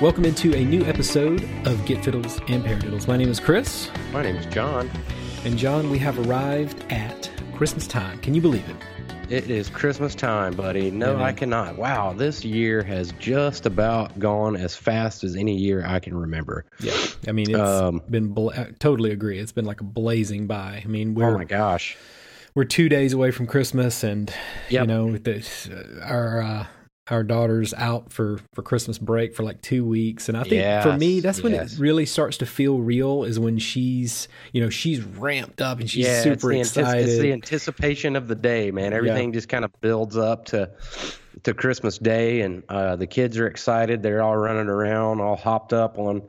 Welcome into a new episode of Get Fiddles and Paradiddles. My name is Chris. My name is John. And John, we have arrived at Christmas time. Can you believe it? It is Christmas time, buddy. No, yeah, I cannot. Wow, this year has just about gone as fast as any year I can remember. Yeah, I mean, it's um, been bla- totally agree. It's been like a blazing by. I mean, we're, oh my gosh, we're two days away from Christmas, and yep. you know, this, uh, our uh, our daughter's out for for Christmas break for like two weeks, and I think yes, for me that's when yes. it really starts to feel real is when she's you know she's ramped up and she's yeah, super it's excited. Antici- it's the anticipation of the day, man. Everything yeah. just kind of builds up to to Christmas Day, and uh, the kids are excited. They're all running around, all hopped up on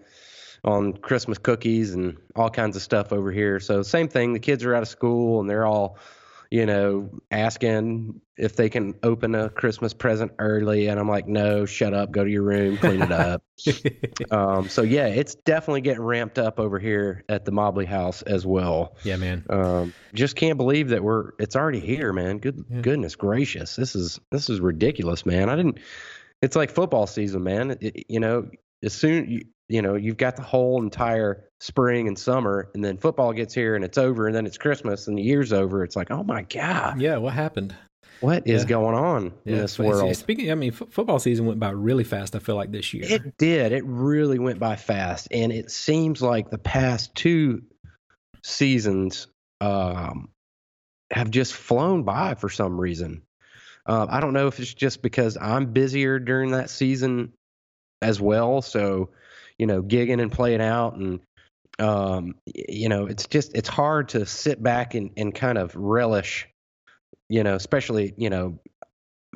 on Christmas cookies and all kinds of stuff over here. So same thing. The kids are out of school and they're all you know, asking if they can open a Christmas present early. And I'm like, no, shut up, go to your room, clean it up. um, so, yeah, it's definitely getting ramped up over here at the Mobley house as well. Yeah, man. Um, just can't believe that we're, it's already here, man. Good, yeah. goodness gracious. This is, this is ridiculous, man. I didn't, it's like football season, man. It, you know, as soon, you, know, you've got the whole entire spring and summer, and then football gets here and it's over, and then it's Christmas and the year's over. It's like, oh my god, yeah, what happened? What is yeah. going on yeah. in this world? Speaking, I mean, f- football season went by really fast. I feel like this year it did. It really went by fast, and it seems like the past two seasons um, have just flown by for some reason. Uh, I don't know if it's just because I'm busier during that season as well, so you know, gigging and playing out and um, you know, it's just it's hard to sit back and, and kind of relish, you know, especially you know,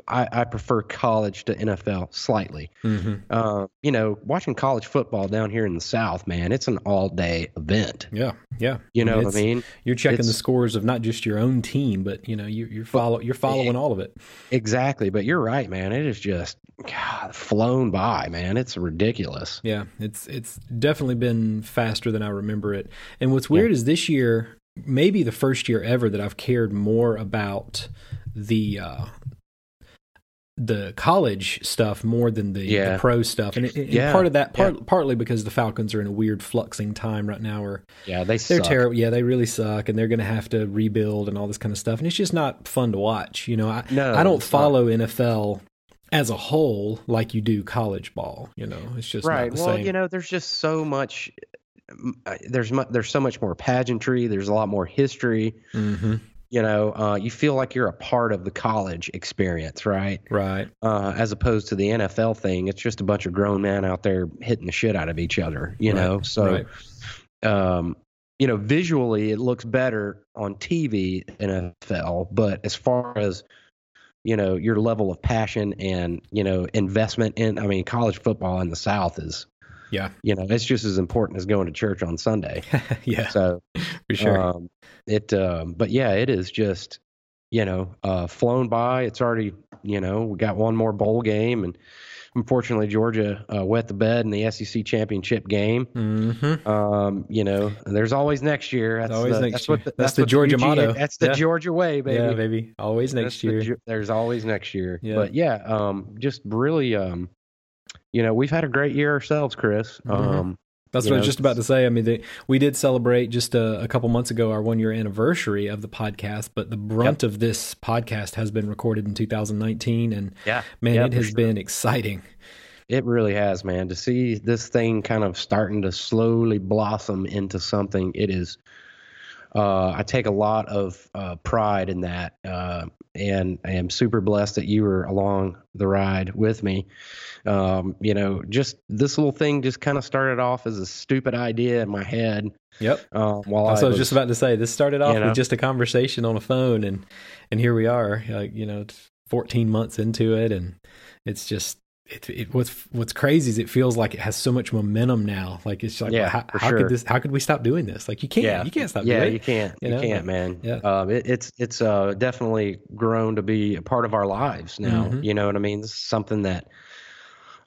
I, I prefer college to NFL slightly. Mm-hmm. Uh, you know, watching college football down here in the South, man, it's an all day event. Yeah, yeah. You know what I mean? You're checking the scores of not just your own team, but you know, you, you're follow you're following all of it. Exactly, but you're right, man. It is just God, flown by, man. It's ridiculous. Yeah, it's it's definitely been faster than I remember it. And what's weird yeah. is this year, maybe the first year ever that I've cared more about the uh, the college stuff more than the, yeah. the pro stuff, and, and yeah. part of that part, yeah. partly because the Falcons are in a weird fluxing time right now, where yeah they they're terrible. Yeah, they really suck, and they're going to have to rebuild and all this kind of stuff, and it's just not fun to watch. You know, I no, I don't follow not. NFL as a whole like you do college ball. You know, it's just right. well, same. you know, there's just so much. Uh, there's there's so much more pageantry. There's a lot more history. Mm-hmm you know, uh, you feel like you're a part of the college experience, right? Right. Uh, as opposed to the NFL thing, it's just a bunch of grown men out there hitting the shit out of each other, you right. know? So, right. um, you know, visually it looks better on TV NFL, but as far as you know your level of passion and you know investment in i mean college football in the south is yeah. You know, it's just as important as going to church on Sunday. yeah. So for sure. Um, it, um, but yeah, it is just, you know, uh, flown by. It's already, you know, we got one more bowl game and, unfortunately Georgia uh, wet the bed in the SEC championship game. Mm-hmm. Um, you know, there's always next year. That's always the, next that's year. What the, that's, that's the Georgia the motto. That's the yeah. Georgia way, baby. Yeah, baby. Always next that's year. The, there's always next year. Yeah. But yeah, um, just really, um, you know, we've had a great year ourselves, Chris. Mm-hmm. Um, that's what know, I was just about to say. I mean, they, we did celebrate just a, a, couple months ago our one year anniversary of the podcast, but the brunt yep. of this podcast has been recorded in 2019. And yeah, man, yeah, it has sure. been exciting. It really has, man. To see this thing kind of starting to slowly blossom into something, it is. Uh, I take a lot of uh, pride in that, uh, and I am super blessed that you were along the ride with me. Um, you know, just this little thing just kind of started off as a stupid idea in my head. Yep. Um, while was, I was just about to say. This started off you know, with just a conversation on a phone, and and here we are. Like you know, 14 months into it, and it's just it, it, what's what's crazy is it feels like it has so much momentum now. Like it's like, yeah, how, how sure. could this? How could we stop doing this? Like you can't, yeah. you can't stop. Yeah, doing you can't, you, know? can't, man. Yeah, um, it, it's it's uh, definitely grown to be a part of our lives now. Mm-hmm. You know what I mean? This is something that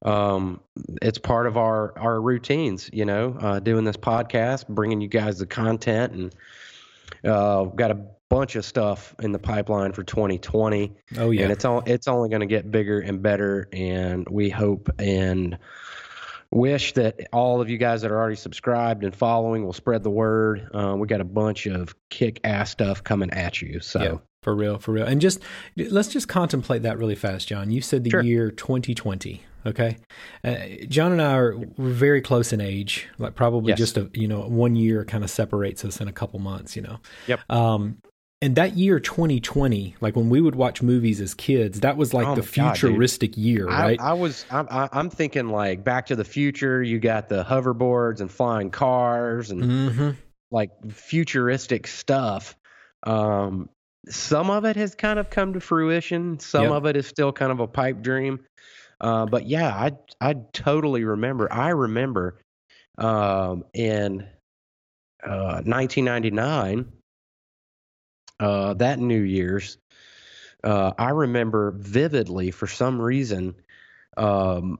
um, it's part of our our routines. You know, uh, doing this podcast, bringing you guys the content, and uh, got a bunch of stuff in the pipeline for 2020. Oh yeah, and it's all it's only going to get bigger and better, and we hope and wish that all of you guys that are already subscribed and following will spread the word. Uh, we got a bunch of kick ass stuff coming at you. So. Yeah, for real, for real. And just let's just contemplate that really fast, John. You said the Sure. year 2020. Okay, uh, John and I are we're very close in age, like probably Yes. just a you know one year kind of separates us in a couple months. You know. Yep. Um, and that year 2020, like when we would watch movies as kids, that was like Oh the my God, futuristic year, right? I, I was I'm, I'm thinking like Back to the Future. You got the hoverboards and flying cars and mm-hmm. like futuristic stuff. Um, some of it has kind of come to fruition. Some Yep. of it is still kind of a pipe dream. Uh, but yeah, I I totally remember. I remember um, in uh, 1999, uh, that New Year's. Uh, I remember vividly for some reason. Um,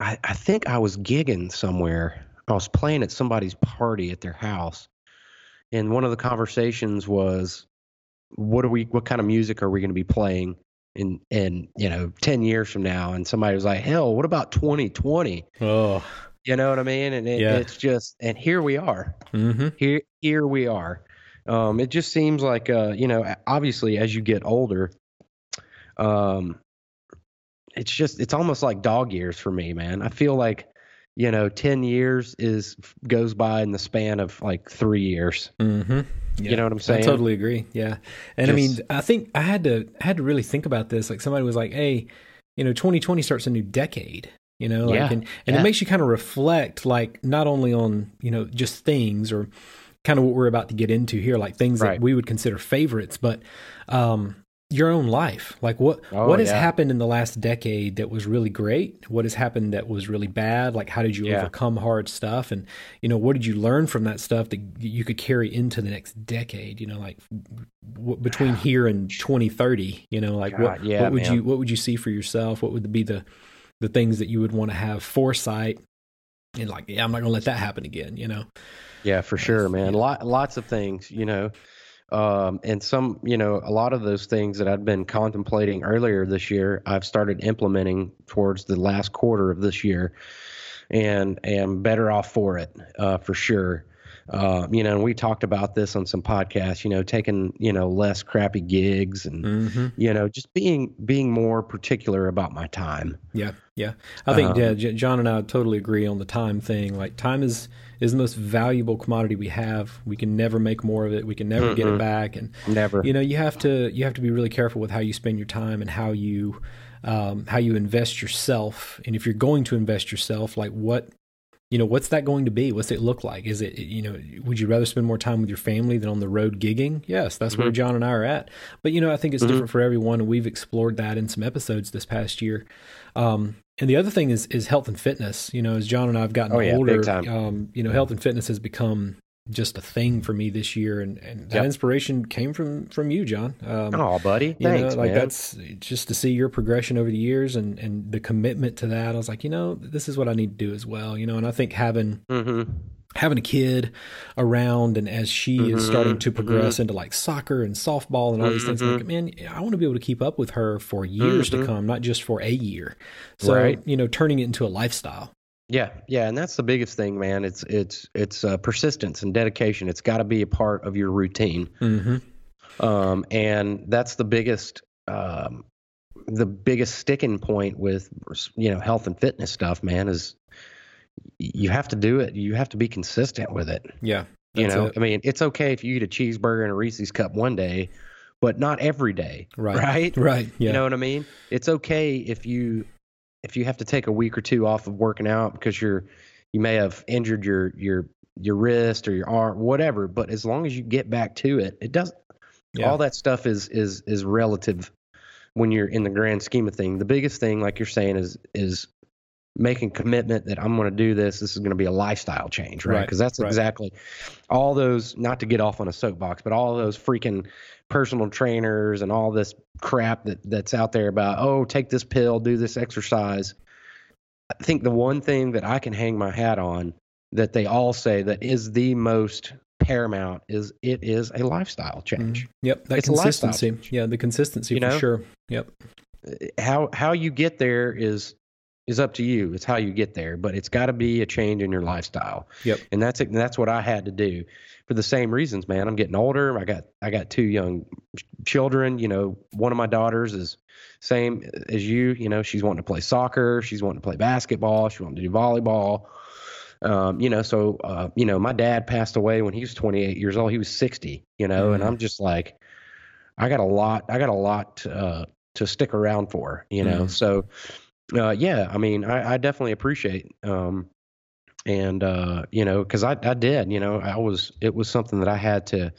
I, I think I was gigging somewhere. I was playing at somebody's party at their house, and one of the conversations was, "What are we? What kind of music are we going to be playing in in you know ten years from now?" And somebody was like, "Hell, what about 2020?" Oh, You know what I mean? And it, Yeah. it's just, and here we are. mm-hmm. Here, here we are. Um, it just seems like, uh, you know, obviously as you get older, um, it's just, it's almost like dog years for me, man. I feel like, you know, ten years is goes by in the span of like three years. Mm-hmm. Yeah, You know what I'm saying? I totally agree. Yeah, and I mean, I think I had to I had to really think about this. Like somebody was like, "Hey, you know, 2020 starts a new decade." You know, like, Yeah, and, and yeah. it makes you kind of reflect, like not only on you know just things or kind of what we're about to get into here, like things Right. that we would consider favorites, but um, your own life. Like what Oh, what has yeah. happened in the last decade that was really great? What has happened that was really bad? Like how did you Yeah. overcome hard stuff? And you know what did you learn from that stuff that you could carry into the next decade? You know, like w- between here and 2030. You know, like what yeah, what would man. you what would you see for yourself? What would be the the things that you would want to have foresight? And like, yeah, I'm not gonna let that happen again. You know. Yeah, for sure, man. Lot, lots of things, you know. Um, and some, you know, a lot of those things that I'd been contemplating earlier this year, I've started implementing towards the last quarter of this year, and am better off for it, uh, for sure. Uh, you know, and we talked about this on some podcasts. You know, taking you know less crappy gigs, and Mm-hmm. you know, just being being more particular about my time. Yeah, yeah. I think Um, yeah, John and I totally agree on the time thing. Like time is is the most valuable commodity we have. We can never make more of it. We can never get it back. And Never. you know, you have to you have to be really careful with how you spend your time and how you um, how you invest yourself. And if you're going to invest yourself, like what you know, what's that going to be? What's it look like? Is it you know, would you rather spend more time with your family than on the road gigging? Yes, that's where Mhm. John and I are at. But you know, I think it's Mhm. different for everyone, and we've explored that in some episodes this past year. Um, and the other thing is is health and fitness. You know, as John and I have gotten Oh, yeah, older, um, you know, health and fitness has become just a thing for me this year, and, and that Yep. inspiration came from from you, John. Um, oh, buddy, you thanks, know, like man. that's just to see your progression over the years and and the commitment to that. I was like, you know, this is what I need to do as well. You know, and I think having mm-hmm. having a kid around and as she is Mhm, starting to progress into like soccer and softball and all these things, I'm like, man, I want to be able to keep up with her for years to Mhm. come, not just for a year. So, Right. you know, turning it into a lifestyle. Yeah, yeah, and that's the biggest thing, man. It's it's it's uh, persistence and dedication. It's got to be a part of your routine, Mm-hmm. um, and that's the biggest um, the biggest sticking point with you know health and fitness stuff, man. Is you have to do it. You have to be consistent with it. Yeah. You know, it. I mean, it's okay if you eat a cheeseburger and a Reese's cup one day, but not every day, Right. right? Right. Yeah. You know what I mean? It's okay if you if you have to take a week or two off of working out because you're you may have injured your your your wrist or your arm, whatever. But as long as you get back to it, it does. Yeah. All that stuff is is is relative when you're in the grand scheme of things. The biggest thing, like you're saying, is is making commitment that I'm going to do this. This is going to be a lifestyle change, right? Right, Because that's right. exactly all those. Not to get off on a soapbox, but all those freaking personal trainers and all this crap that that's out there about oh take this pill do this exercise i think the one thing that i can hang my hat on that they all say that is the most paramount is it is a lifestyle mm-hmm. change Yep. That It's consistency. Yeah. The consistency You for know? sure. Yep. how how you get there is is up to you. It's how you get there, but it's got to be a change in your lifestyle. Yep. And that's it. That's what I had to do for the same reasons, man. I'm getting older. I got I got two young children. You know, one of my daughters is same as you. You know, she's wanting to play soccer. She's wanting to play basketball. She wanting to do volleyball. Um, you know, so uh, you know, my dad passed away when he was 28 years old. He was 60. You know, mm. and I'm just like, I got a lot. I got a lot uh, to stick around for. You know, mm. so uh, yeah. I mean, I, I definitely appreciate. Um, and uh, you know, because I I did. You know, I was it was something that I had to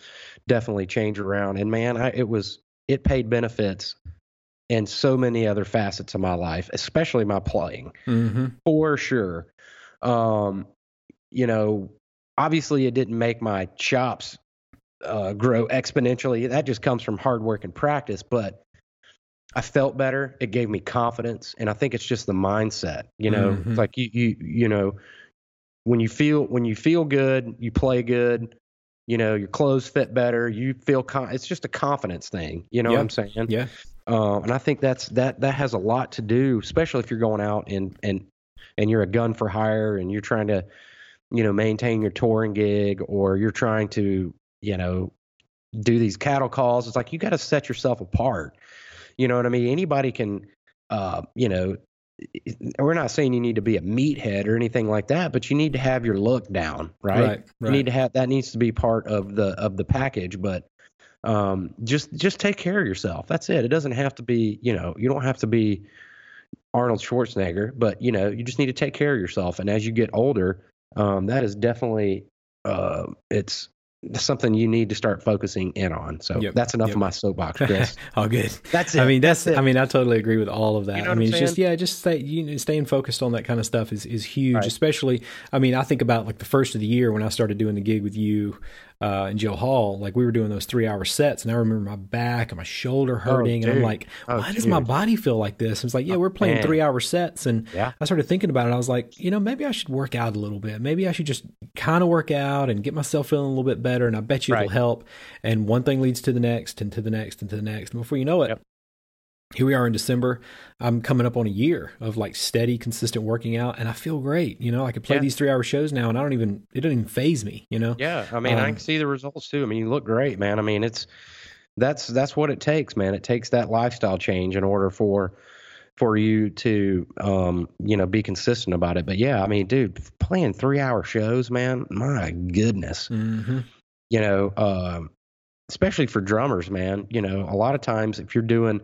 definitely change around. And man, I, it was it paid benefits in so many other facets of my life, especially my playing, mm-hmm. for sure. Um, you know, obviously it didn't make my chops uh, grow exponentially. That just comes from hard work and practice. But I felt better. It gave me confidence, and I think it's just the mindset. You know, mm-hmm. it's like you you you know, when you feel when you feel good, you play good. You know, your clothes fit better. You feel con- it's just a confidence thing. You know yeah. what I'm saying? Yeah. Uh, and I think that's that that has a lot to do, especially if you're going out and and and you're a gun for hire and you're trying to, you know, maintain your touring gig or you're trying to, you know, do these cattle calls. It's like you got to set yourself apart. You know what I mean? Anybody can, uh, you know, we're not saying you need to be a meathead or anything like that, but you need to have your look down, right? Right. right. You need to have that needs to be part of the of the package, but um, just just take care of yourself. That's it. It doesn't have to be, you know, you don't have to be Arnold Schwarzenegger, but you know, you just need to take care of yourself. And as you get older, um, that is definitely uh, it's something you need to start focusing in on. So yep. that's enough yep. of my soapbox, Chris. all good. That's it. I mean, that's, that's I mean, I totally agree with all of that. You know I mean, it's just, yeah, just stay, you know, staying focused on that kind of stuff is, is huge, right. especially, I mean, I think about like the first of the year when I started doing the gig with you, uh, and Jill Hall, like we were doing those three hour sets, and I remember my back and my shoulder oh, hurting, oh, and I'm like, oh, why does my body feel like this? It's like, yeah, we're playing oh, three hour sets, and yeah. I started thinking about it. I was like, you know, maybe I should work out a little bit. Maybe I should just kind of work out and get myself feeling a little bit better, and I bet you right. it'll help. And one thing leads to the next, and to the next, and to the next, and before you know it, yep here we are in December. I'm coming up on a year of like steady, consistent working out, and I feel great. You know, I can play yeah. these three hour shows now, and I don't even it doesn't even faze me. You know. Yeah, I mean, um, I can see the results too. I mean, you look great, man. I mean, it's that's that's what it takes, man. It takes that lifestyle change in order for for you to um you know be consistent about it. But yeah, I mean, dude, playing three hour shows, man, my goodness. Mm-hmm. You know, um, especially for drummers, man. You know, a lot of times if you're doing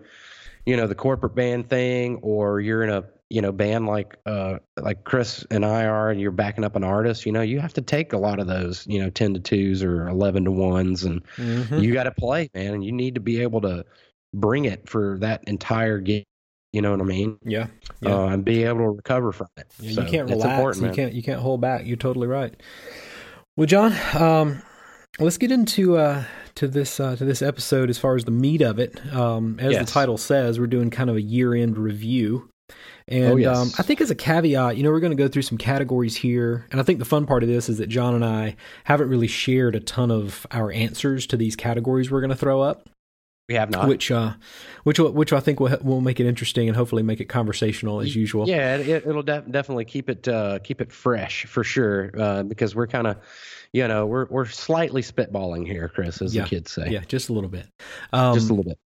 you know the corporate band thing or you're in a you know band like uh like Chris and I are and you're backing up an artist you know you have to take a lot of those you know 10 to 2s or 11 to 1s and mm-hmm. you got to play man and you need to be able to bring it for that entire game you know what I mean? Yeah. yeah. Uh, and be able to recover from it. Yeah, so you can't relax. You can't. You can't hold back. You're totally right. Well, John, um, let's get into uh, to this uh, to this episode as far as the meat of it. Um, as yes. the title says, we're doing kind of a year end review. And oh, yes. um, I think as a caveat, you know, we're going to go through some categories here. And I think the fun part of this is that John and I haven't really shared a ton of our answers to these categories we're going to throw up. We have not, which uh, which which I think will will make it interesting and hopefully make it conversational as usual. Yeah, it, will de- definitely keep it uh, keep it fresh for sure uh, because we're kind of you know, we're we're slightly spitballing here, Chris, as yeah. the kids say. Yeah, just a little bit. Um, just a little bit.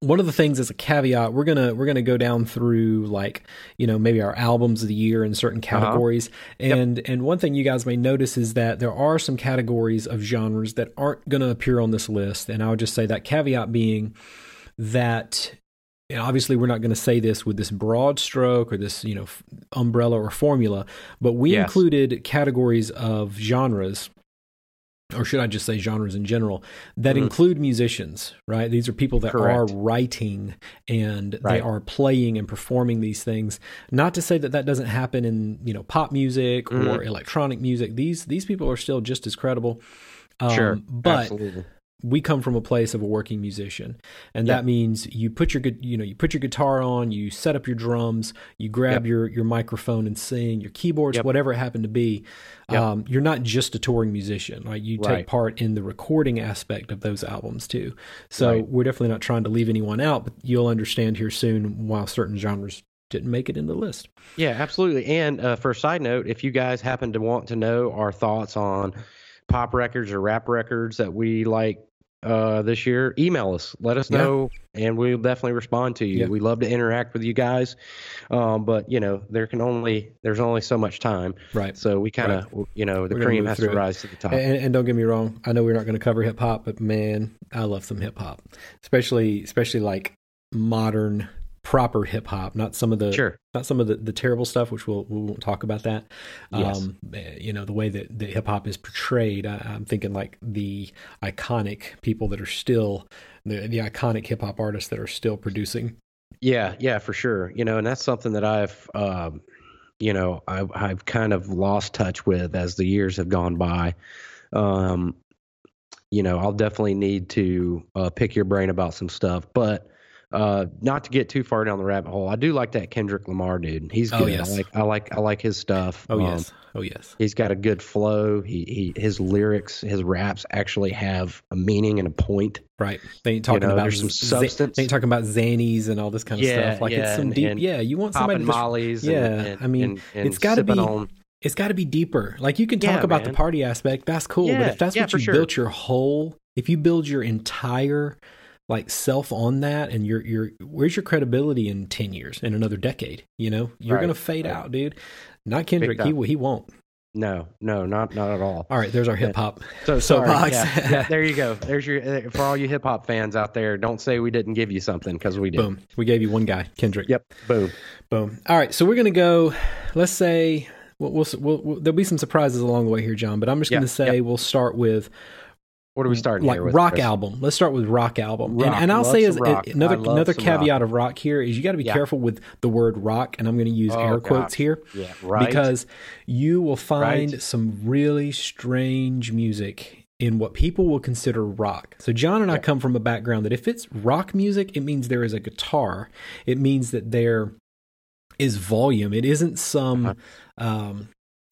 One of the things as a caveat, we're gonna we're gonna go down through like you know maybe our albums of the year in certain uh-huh. categories, uh-huh. and yep. and one thing you guys may notice is that there are some categories of genres that aren't gonna appear on this list, and I would just say that caveat being that and obviously we're not going to say this with this broad stroke or this you know umbrella or formula but we yes. included categories of genres or should I just say genres in general that mm-hmm. include musicians, right? These are people that Correct. are writing and right. they are playing and performing these things. Not to say that that doesn't happen in you know pop music mm-hmm. or electronic music. These these people are still just as credible. Um, sure, but Absolutely we come from a place of a working musician and that means you put your you know you put your guitar on you set up your drums you grab yep. your your microphone and sing your keyboards yep. whatever it happened to be yep. um, you're not just a touring musician right you right. take part in the recording aspect of those albums too so right. we're definitely not trying to leave anyone out but you'll understand here soon why certain genres didn't make it in the list. Yeah, absolutely. And uh, for a side note, if you guys happen to want to know our thoughts on pop records or rap records that we like uh, this year, email us. Let us Yeah. know, and we'll definitely respond to you. Yeah. We love to interact with you guys, um, but you know there can only there's only so much time, Right. so we kind of you know the We're cream has to it. rise to the top. And, and don't get me wrong, I know we're not going to cover hip hop, but man, I love some hip hop, especially especially like modern proper hip hop, not some of the sure. not some of the, the terrible stuff, which we'll we won't talk about that. Yes. Um, eh, you know the way that, that hip hop is portrayed. I, I'm thinking like the iconic people that are still the the iconic hip hop artists that are still producing. Yeah, yeah, for sure. You know, and that's something that I've, um, you know, I've, I've kind of lost touch with as the years have gone by. Um, you know, I'll definitely need to uh, pick your brain about some stuff, but uh, not to get too far down the rabbit hole. I do like that Kendrick Lamar dude. He's Oh, good. yes. I like, I like, I like his stuff. Oh Um, yes, oh yes. He's got a good flow. He, he, his lyrics, his raps actually have a meaning and a point. Right. They ain't talking know, about there's some substance. They ain't talking about Xannies and all this kind of Yeah, stuff. Like it's some and- deep. and yeah, you want somebody that's mollies. yeah, and, I mean, it's gotta be- on- it's got to be deeper. Like you can talk Yeah, about the party aspect, that's cool. but if that's yeah, what you sure. built your whole, if you build your entire like self on that, and you're you're where's your credibility in ten years, in another decade? You know, you're Right, gonna fade right. out, dude. Not Kendrick. He he won't. No, no, not not at all. All right, there's our hip hop. So So, sorry. Box. yeah, yeah, there you go. There's your uh, for all you hip hop fans out there. Don't say we didn't give you something because we did. Boom. We gave you one guy, Kendrick. Yep. Boom. Boom. All right, so we're gonna go. Let's say we'll, we'll, we'll, we'll- there'll be some surprises along the way here, John. But I'm just gonna say we'll start with What are we starting like here with? rock Chris? album. Let's start with rock album. Rock. And, and I'll Love say as rock. another another caveat of rock here is you got to be Yeah. careful with the word rock, and I'm going to use Oh, air quotes gosh. here Yeah. Right. because you will find Right. some really strange music in what people will consider rock. So John and I come from a background that if it's rock music, it means there is a guitar. It means that there is volume. It isn't some Uh-huh. um,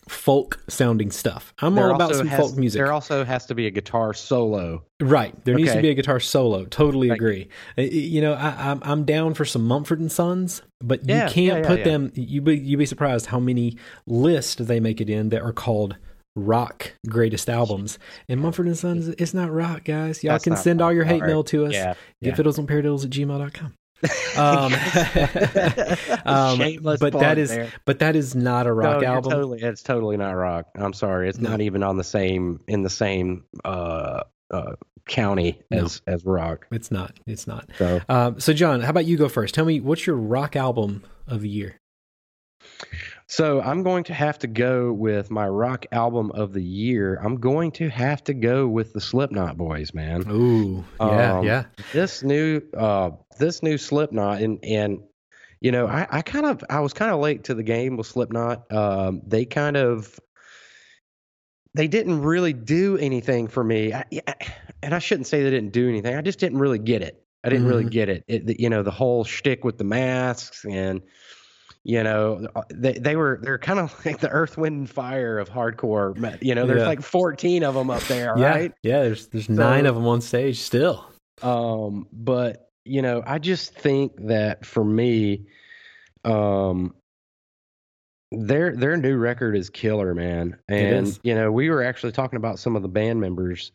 folk sounding stuff. I'm There all about some has- folk music. There also has to be a guitar solo. Right. There needs to be a guitar solo. Totally Thank agree. Uh, You know, I, I'm I'm down for some Mumford and Sons, but you Yeah, can't yeah, yeah, put yeah. them. You be you be surprised how many lists they make it in that are called rock greatest albums. And Mumford and Sons, it's not rock, guys. Y'all That's can send all your hate right. mail to us. Yeah. Get fiddles and paradiddles at gmail.com. Um, um, but that is there. but that is not a rock no, album. Totally, it's totally not rock. I'm sorry. It's No. not even on the same in the same uh, uh, county No. as as rock. It's not. It's not. So Um, so John, how about you go first? Tell me what's your rock album of the year? So I'm going to have to go with my rock album of the year. I'm going to have to go with the Slipknot boys, man. Ooh, yeah, Um, yeah. This new uh this new Slipknot and and you know, I, I kind of I was kind of late to the game with Slipknot. Um they kind of they didn't really do anything for me. I, and I shouldn't say they didn't do anything. I just didn't really get it. I didn't really Mhm. get it. it. You know, the whole shtick with the masks and you know they they were they're kind of like the Earth, Wind, and Fire of hardcore. You know, there's Yeah. like 14 of them up there, yeah, right? yeah. There's there's nine of them on stage still. Um, but you know, I just think that for me, um, their their new record is killer, man. And you know, we were actually talking about some of the band members,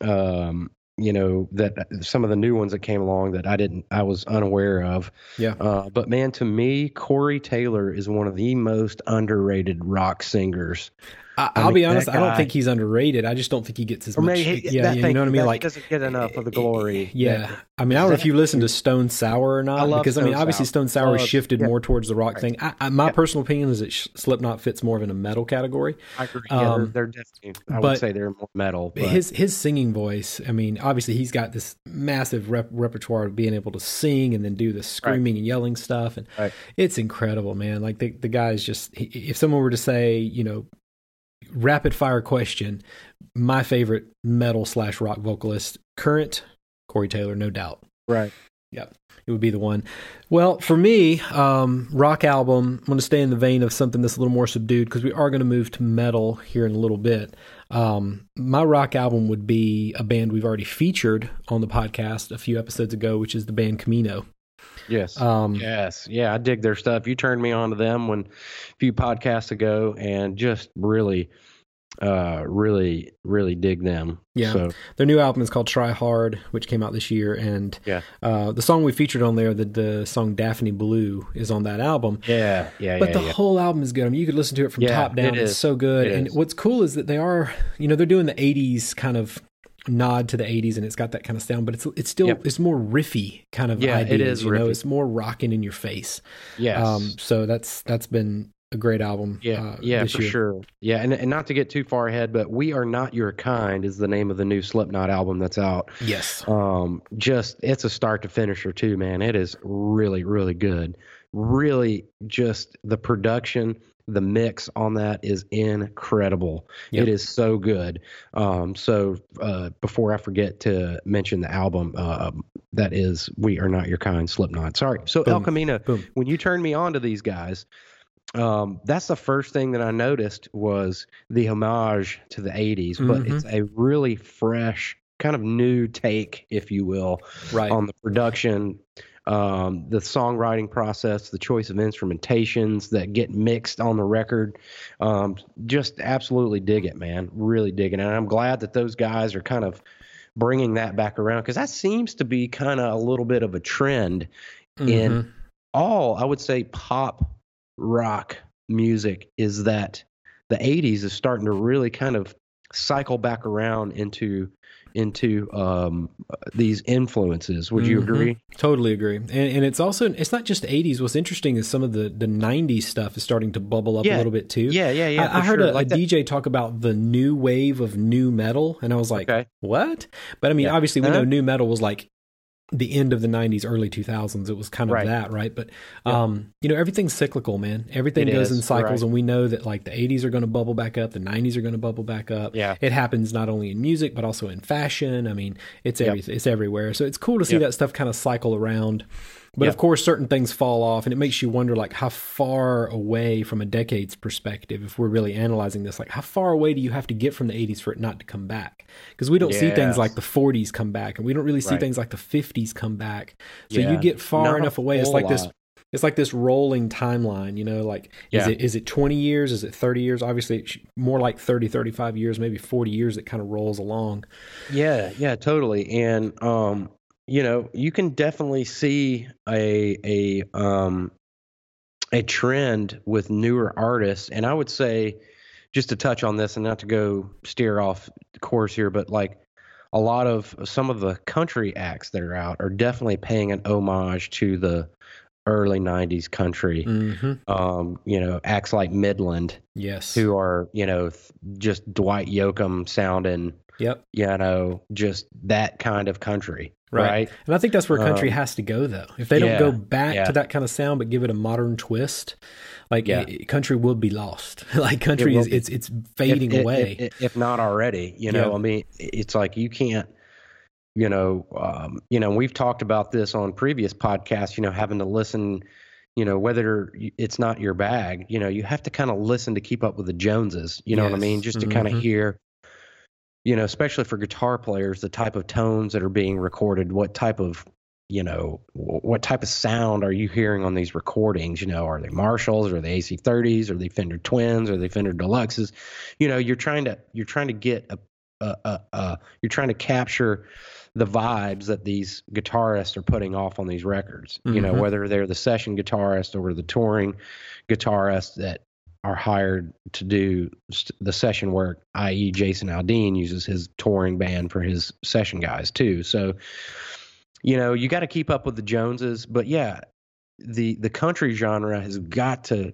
um, you know, that some of the new ones that came along that I didn't, I was unaware of. Yeah. Uh, but man, to me, Corey Taylor is one of the most underrated rock singers. I, I I'll be honest. I don't think he's underrated. I just don't think he gets as much. maybe he- yeah, that you know what I mean. Like doesn't get enough of the glory. Yeah, I mean, I don't know if you listen to Stone Sour or not, I love because I mean, obviously Stone Sour Love- shifted yeah. more towards the rock Right. thing. I, I, my Yeah. personal opinion is that Slipknot fits more of in a metal category. I agree. Yeah, Um, they're, they're. I would say they're more metal. But his his singing voice. I mean, obviously he's got this massive rep- repertoire of being able to sing and then do the screaming and yelling stuff, and Right. it's incredible, man. Like the the guy's just. he- If someone were to say, you know, rapid fire question, my favorite metal slash rock vocalist, current Corey Taylor, no doubt. right. Yep. It would be the one. Well, for me, um, rock album, I'm going to stay in the vein of something that's a little more subdued because we are going to move to metal here in a little bit. Um, my rock album would be a band we've already featured on the podcast a few episodes ago, which is the band Camino. Yes. Um, yes. Yeah, I dig their stuff. You turned me on to them when a few podcasts ago and just really uh really really dig them. Yeah. So Their new album is called Try Hard, which came out this year, and Yeah. uh, the song we featured on there, the the song Daphne Blue, is on that album. yeah, yeah, But yeah, the yeah. whole album is good. I mean, you could listen to it from Yeah, top down. it It's so good. It and is. what's cool is that they are, you know, they're doing the '80s kind of nod to the '80s, and it's got that kind of sound, but it's it's still Yep. it's more riffy kind of Yeah, it is you know, it's more rocking in your face. yeah Um, so that's that's been a great album. Yeah, uh, yeah, for year. sure. Yeah, and and not to get too far ahead, but "We Are Not Your Kind" is the name of the new Slipknot album that's out. Yes. Um, just it's a start to finisher too, man. It is really, really good. Really, just the production, the mix on that is incredible. Yep. It is so good. Um, so uh, before I forget to mention the album, uh, that is "We Are Not Your Kind" Slipknot. Sorry. So El Camino, Boom. when you turned me on to these guys, um, that's the first thing that I noticed was the homage to the 80s, but Mhm. it's a really fresh, kind of new take, if you will, Right. on the production, um, the songwriting process, the choice of instrumentations that get mixed on the record. Um, just absolutely dig it, man. Really dig it. And I'm glad that those guys are kind of bringing that back around because that seems to be kind of a little bit of a trend in Mhm. all I would say pop rock music is that the 80s is starting to really kind of cycle back around into into um, these influences. Would you Mhm. agree? Totally agree. And, and it's also it's not just 80s. What's interesting is some of the the 90s stuff is starting to bubble up Yeah. a little bit too. Yeah, yeah, yeah. I, I heard sure. a, Like a DJ talk about the new wave of nu metal, and I was like, Okay. "What?" But I mean, Yeah. obviously, we Uh-huh. know nu metal was like the end of the 90s, early 2000s. It was kind of Right. that, right? But Yeah. um, you know, everything's cyclical, man. Everything It goes is, in cycles, right. and we know that like the 80s are going to bubble back up, the 90s are going to bubble back up. Yeah. It happens not only in music but also in fashion. I mean, it's Yep. it's everywhere. So it's cool to see Yep. that stuff kind of cycle around. But Yep. of course, certain things fall off, and it makes you wonder, like, how far away from a decade's perspective, if we're really analyzing this, like, how far away do you have to get from the 80s for it not to come back? Because we don't see things like the 40s come back, and we don't really see Right. things like the 50s come back. So Yeah. you get far Not enough away. It's like this. It's like this rolling timeline, you know, like is it is it 20 years, is it 30 years? Obviously it's more like 30, 35 years, maybe 40 years that kind of rolls along. Yeah, yeah, totally. And um, you know, you can definitely see a a um a trend with newer artists. And I would say just to touch on this and not to go steer off course here, but like a lot of some of the country acts that are out are definitely paying an homage to the early 90s country. Mm-hmm. Um, you know, acts like Midland Yes. who are, you know, th- just Dwight Yoakam sounding Yep. you know, just that kind of country, Right. right? And I think that's where country Um, has to go, though. If they don't go back yeah. to that kind of sound, but give it a modern twist, like Yeah. it- country will be lost. like country will is—it's—it's fading if, away. if, if not already. You know, Yeah. I mean, it's like you can't. You know, um, you know, we've talked about this on previous podcasts. You know, having to listen. You know, whether it's not your bag. You know, you have to kind of listen to keep up with the Joneses. You know what I mean? Just to kind Mhm. of hear. You know, especially for guitar players, the type of tones that are being recorded, what type of you know wh- what type of sound are you hearing on these recordings? You know are they marshalls? Or are they ac30s or are they fender twins? Or are they fender deluxes? You know you're trying to you're trying to get a, a, a, a you're trying to capture the vibes that these guitarists are putting off on these records. You know Mhm. whether they're the session guitarist or the touring guitarist that are hired to do st- the session work i.e jason aldean uses his touring band for his session guys too so you know you got to keep up with the joneses but yeah the the country genre has got to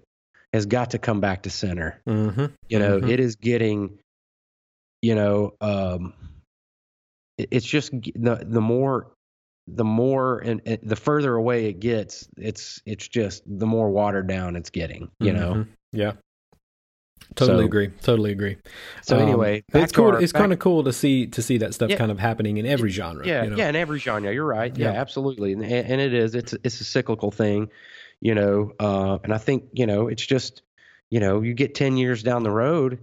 has got to come back to center mm-hmm. you know Mhm. it is getting you know um it- it's just the the more the more and, and the further away it gets it's it's just the more watered down it's getting you know Mhm. Yeah. Totally So- agree. Totally agree. so Um, anyway it's cool. our- it's kind of cool to see to see that stuff Yeah. kind of happening in every genre. yeah you know? yeah in every genre you're right yeah, Yeah. absolutely and, and it is it's it's a cyclical thing you know uh and i think you know it's just you know you get 10 years down the road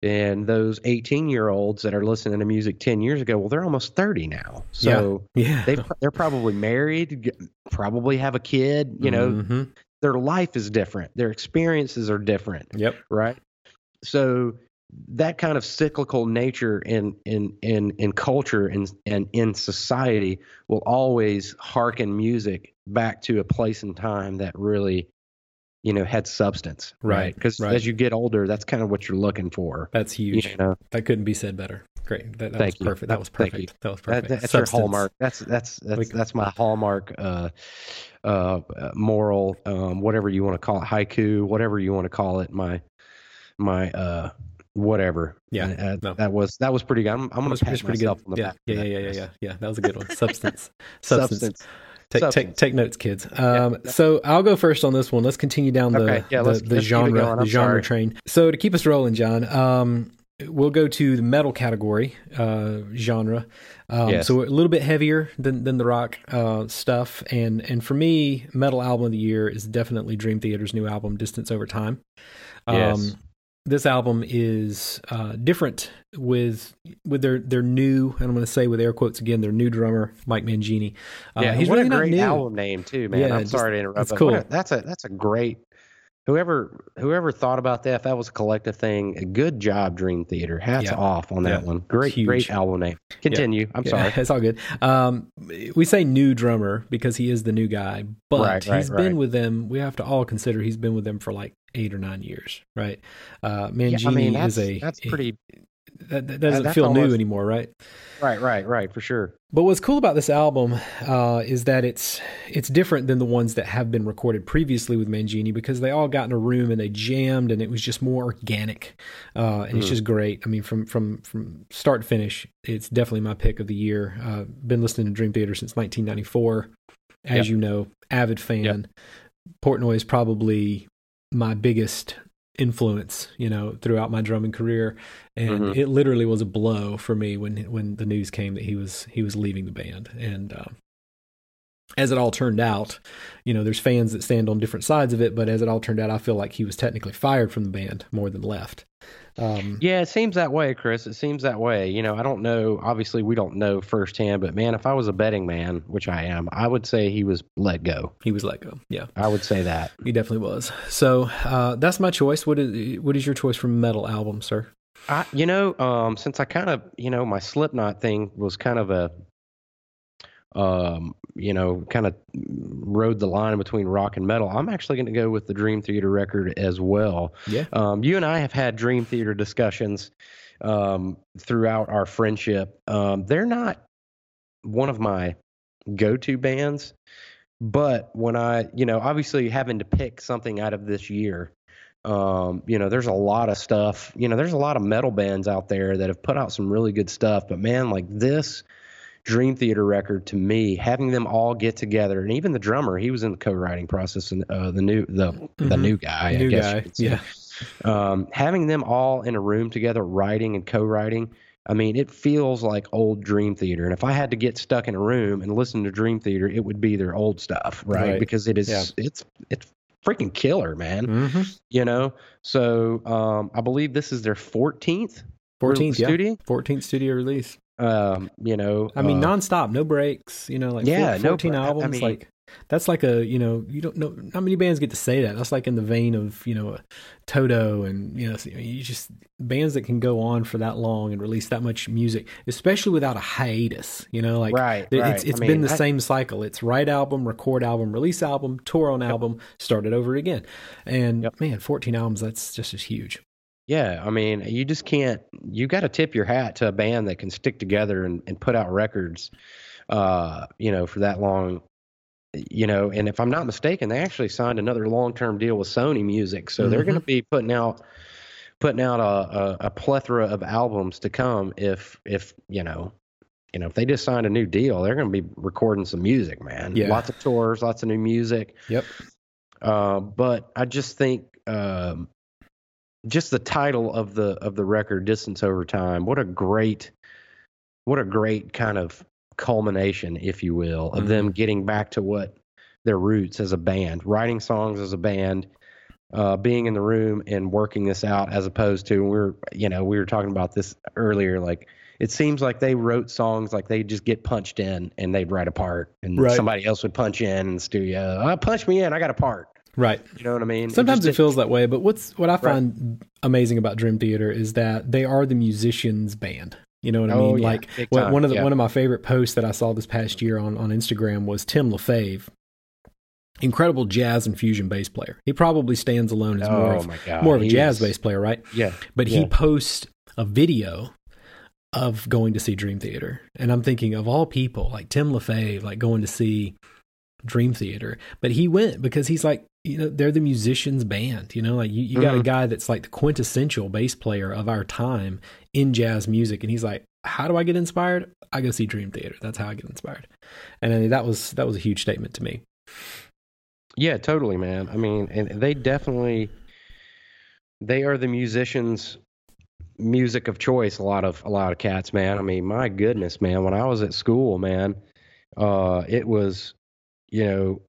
And those 18 year olds that are listening to music 10 years ago, well, they're almost 30 now. So yeah, they they're probably married, probably have a kid. You know, hmm their life is different, their experiences are different, Yep. right? So that kind of cyclical nature in in in in culture and and in society will always harken music back to a place and time that really you know had substance Right, because right. as you get older that's kind of what you're looking for That's huge. you know That couldn't be said better. Great. That, that Thank was you. perfect. That was perfect. That was that, perfect. that's Substance. your hallmark that's that's that's Like- that's my hallmark uh uh moral um whatever you want to call it haiku whatever you want to call it my my uh whatever Yeah, Uh, no. that was that was pretty good i'm, I'm gonna was, pat was pretty good. on the Yeah, back yeah, yeah, yeah, yeah, yeah, yeah. That was a good one. Substance. Substance. substance Take, take Substance. take notes, kids. Um, So I'll go first on this one. Let's continue down the Okay, yeah, the, let's- the let's genre the I'm genre sorry. train. So to keep us rolling, John, um, we'll go to the metal category uh, genre. Um, Yes. So we're a little bit heavier than than the rock uh, stuff, and and for me, metal album of the year is definitely Dream Theater's new album, Distance Over Time. Um, Yes. This album is uh, different with with their their new, and I'm going to say with air quotes again, their new drummer Mike Mangini. Uh, yeah, he's what really a great album name too, man. Yeah, I'm just- sorry to interrupt. that's cool. a- that's a that's a great. Whoever whoever thought about that, if that was a collective thing, a good job, Dream Theater. Hats Yeah. off on that Yeah. one. Great, huge. great album name. Continue. I'm Yeah, sorry. it's all good. Um, we say new drummer because he is the new guy, but Right, right, he's right. been with them. We have to all consider he's been with them for like eight or nine years, right? Uh, Mangini I mean, that's, is a that's pretty. that, that doesn't feel new anymore, right? Right, right, right, for sure. But what's cool about this album uh, is that it's it's different than the ones that have been recorded previously with Mangini because they all got in a room and they jammed and it was just more organic, uh, and it's Mm. just great. I mean, from from from start to finish, it's definitely my pick of the year. Uh, been listening to Dream Theater since 1994, as Yep. you know, avid fan. Yep. Portnoy is probably my biggest influence, you know, throughout my drumming career, and Mhm. it literally was a blow for me when when the news came that he was he was leaving the band. And uh, as it all turned out, you know, there's fans that stand on different sides of it, but as it all turned out, I feel like he was technically fired from the band more than left. Um, Yeah, it seems that way, Chris. It seems that way. You know, I don't know. Obviously, we don't know firsthand, but man, if I was a betting man, which I am, I would say he was let go. he was let go. Yeah, I would say that. he definitely was. So uh, that's my choice. What is what is your choice for metal album, sir? I, you know, um, since I kind of, you know, my Slipknot thing was kind of a, um, you know, kind of rode the line between rock and metal. I'm actually going to go with the Dream Theater record as well. Yeah. Um, you and I have had Dream Theater discussions um, throughout our friendship. Um, they're not one of my go-to bands, but when I, you know, obviously having to pick something out of this year, um, you know, there's a lot of stuff. You know, there's a lot of metal bands out there that have put out some really good stuff. But man, like this Dream Theater record to me, having them all get together, and even the drummer, he was in the co-writing process, and uh, the new the the Mhm. new guy, New I guess. guy, you could say. yeah. Um, having them all in a room together, writing and co-writing. I mean, it feels like old Dream Theater. And if I had to get stuck in a room and listen to Dream Theater, it would be their old stuff, right? Right. Because it is Yeah. it's it's freaking killer, man Mm-hmm. you know so um i believe this is their 14th Fourteenth, yeah, studio fourteenth studio release. Um you know I mean, uh, nonstop, no breaks. You know, like Yeah, four, no fourteen I albums. mean- like that's like a you know you don't know not many bands get to say that. That's like in the vein of you know Toto and you know you just bands that can go on for that long and release that much music, especially without a hiatus. You know, like right, it- right. it's it's I been mean, the I- same cycle. It's write album, record album, release album, tour on album, start it over again. And Yep. man, fourteen albums. That's just as huge. Yeah i mean you just can't you got to tip your hat to a band that can stick together and, and put out records uh you know for that long you know and if i'm not mistaken they actually signed another long-term deal with sony music so they're Mhm. going to be putting out putting out a, a, a plethora of albums to come if if you know you know if they just signed a new deal they're going to be recording some music man Yeah. lots of tours lots of new music Yep. uh, but i just think um, just the title of the of the record distance over time what a great what a great kind of culmination if you will of them getting back to what their roots as a band writing songs as a band uh, being in the room and working this out as opposed to we are you know we were talking about this earlier like it seems like they wrote songs like they just get punched in and they'd write a part and Right. somebody else would punch in in the studio oh, punch me in i got a part Right. you know what i mean Sometimes it just- feels that way, but what's what I find amazing about Dream Theater is that they are the musicians' band. You know what I Oh, mean? yeah, like one of the yeah. one of my favorite posts that I saw this past year on on Instagram was Tim Lefebvre. Incredible jazz and fusion bass player. He probably stands alone as more oh of more of a jazz is- bass player, right? yeah But he posts a video of going to see Dream Theater. And I'm thinking of all people, like Tim Lefebvre, like going to see Dream Theater. But he went because he's like, you know, they're the musicians band, you know, like you, you got a Mhm. guy that's like the quintessential bass player of our time in jazz music. And he's like, how do I get inspired? I go see Dream Theater. That's how I get inspired. And I mean, that was, that was a huge statement to me. Yeah, totally, man. I mean, and they definitely they are the musicians music of choice a lot of a lot of cats, man. I mean, my goodness, man, when I was at school, man, uh it was you know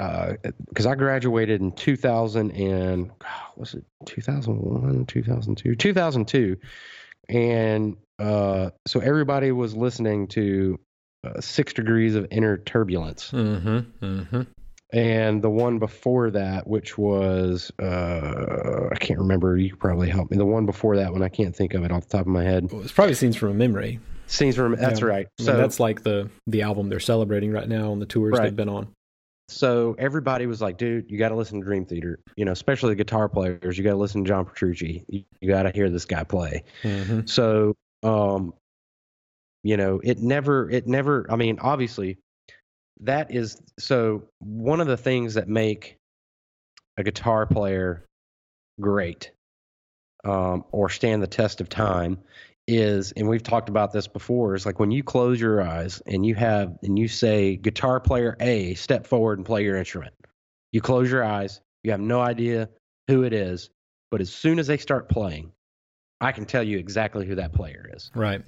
uh cuz I graduated in 2000 and God, was it 2001, 2002, 2002. And uh so everybody was listening to uh, 6 degrees of inner turbulence Mm-hmm. Mm-hmm. and the one before that, which was uh, I can't remember. You could probably help me. The one before that one, I can't think of it off the top of my head. Well, it's probably scenes from a memory. Scenes from that's Yeah. right. I mean, So that's like the the album they're celebrating right now on the tours Right. they've been on. So everybody was like, dude, you got to listen to Dream Theater. You know, especially the guitar players. You got to listen to John Petrucci. You, you got to hear this guy play. Mm-hmm. So, um, you know, it never, it never. I mean, obviously, that is so. One of the things that make a guitar player great, um, or stand the test of time, is, and we've talked about this before, is like when you close your eyes and you have, and you say, guitar player A, step forward and play your instrument. You close your eyes. You have no idea who it is, but as soon as they start playing, I can tell you exactly who that player is. Right.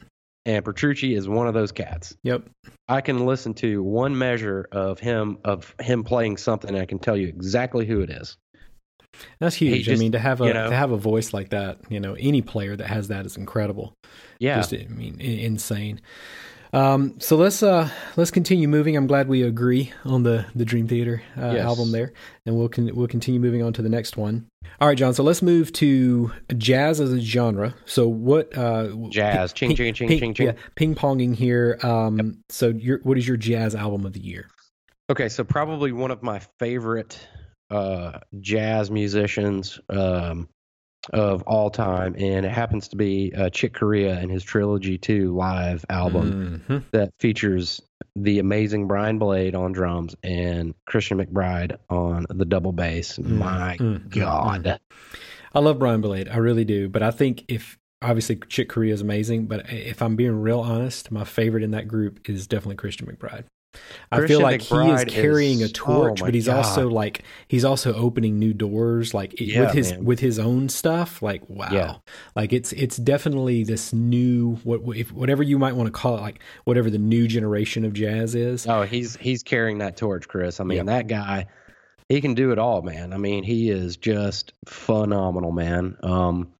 And Petrucci is one of those cats. Yep. I can listen to one measure of him of him playing something and I can tell you exactly who it is. That's huge. just- I mean, to have a you know- to have a voice like that, you know, any player that has that is incredible. Yeah. Just, I mean, insane. Um, so let's uh let's continue moving. I'm glad we agree on the the Dream Theater uh, Yes. album there, and we'll con- we'll continue moving on to the next one. All right, John. So let's move to jazz as a genre. So what? Uh, Jazz. Ching, ching, ching, ping, ching, ching. Yeah, ping ponging here. Um, so your what is your jazz album of the year? Okay, so probably one of my favorite uh, jazz musicians um, of all time, and it happens to be uh, Chick Corea and his Trilogy 2 live album Mhm. that features the amazing Brian Blade on drums and Christian McBride on the double bass. My mm, mm, God. I love Brian Blade. I really do. But I think if obviously Chick Corea is amazing, but if I'm being real honest, my favorite in that group is definitely Christian McBride. I feel like he is carrying is- a torch, oh but he's God. also like he's also opening new doors, like Yeah, with his man. with his own stuff. Like wow, Yeah. like it's it's definitely this new what if whatever you might want to call it, like whatever the new generation of jazz is. Oh, he's he's carrying that torch, Chris. I mean, that guy, he can do it all, man. I mean, he is just phenomenal, man. Um,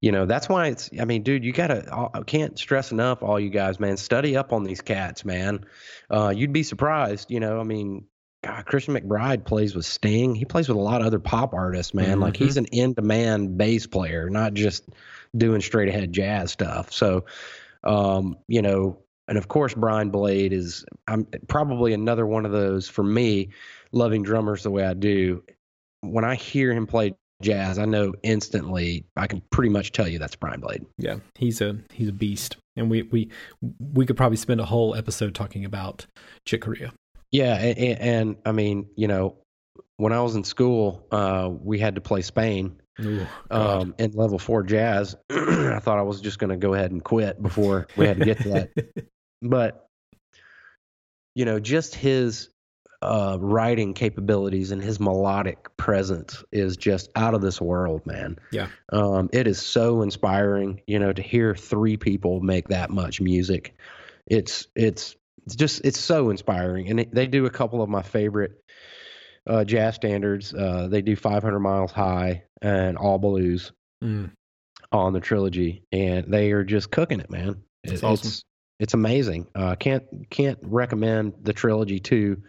you know, that's why it's. I mean, dude, you gotta. I can't stress enough, all you guys, man. Study up on these cats, man. Uh, you'd be surprised. You know, I mean, God, Christian McBride plays with Sting. He plays with a lot of other pop artists, man. Like Mhm. he's an in-demand bass player, not just doing straight ahead jazz stuff. So, um, you know, and of course, Brian Blade is I'm probably another one of those for me, loving drummers the way I do. When I hear him play jazz, I know instantly. I can pretty much tell you that's Brian Blade. Yeah, he's a he's a beast, and we we we could probably spend a whole episode talking about Chick Corea. Yeah, and, and I mean, you know, when I was in school, uh, we had to play Spain Ooh, um, in level four jazz. I thought I was just going to go ahead and quit before we had to get to that. but you know just his uh writing capabilities and his melodic presence is just out of this world man Yeah. um it is so inspiring you know to hear three people make that much music it's it's it's just it's so inspiring and it, they do a couple of my favorite uh, jazz standards. Uh, they do 500 Miles High and All Blues Mm. on the trilogy, and they are just cooking it, man. That's It- awesome. It's it's amazing. Uh, can't can't recommend the trilogy too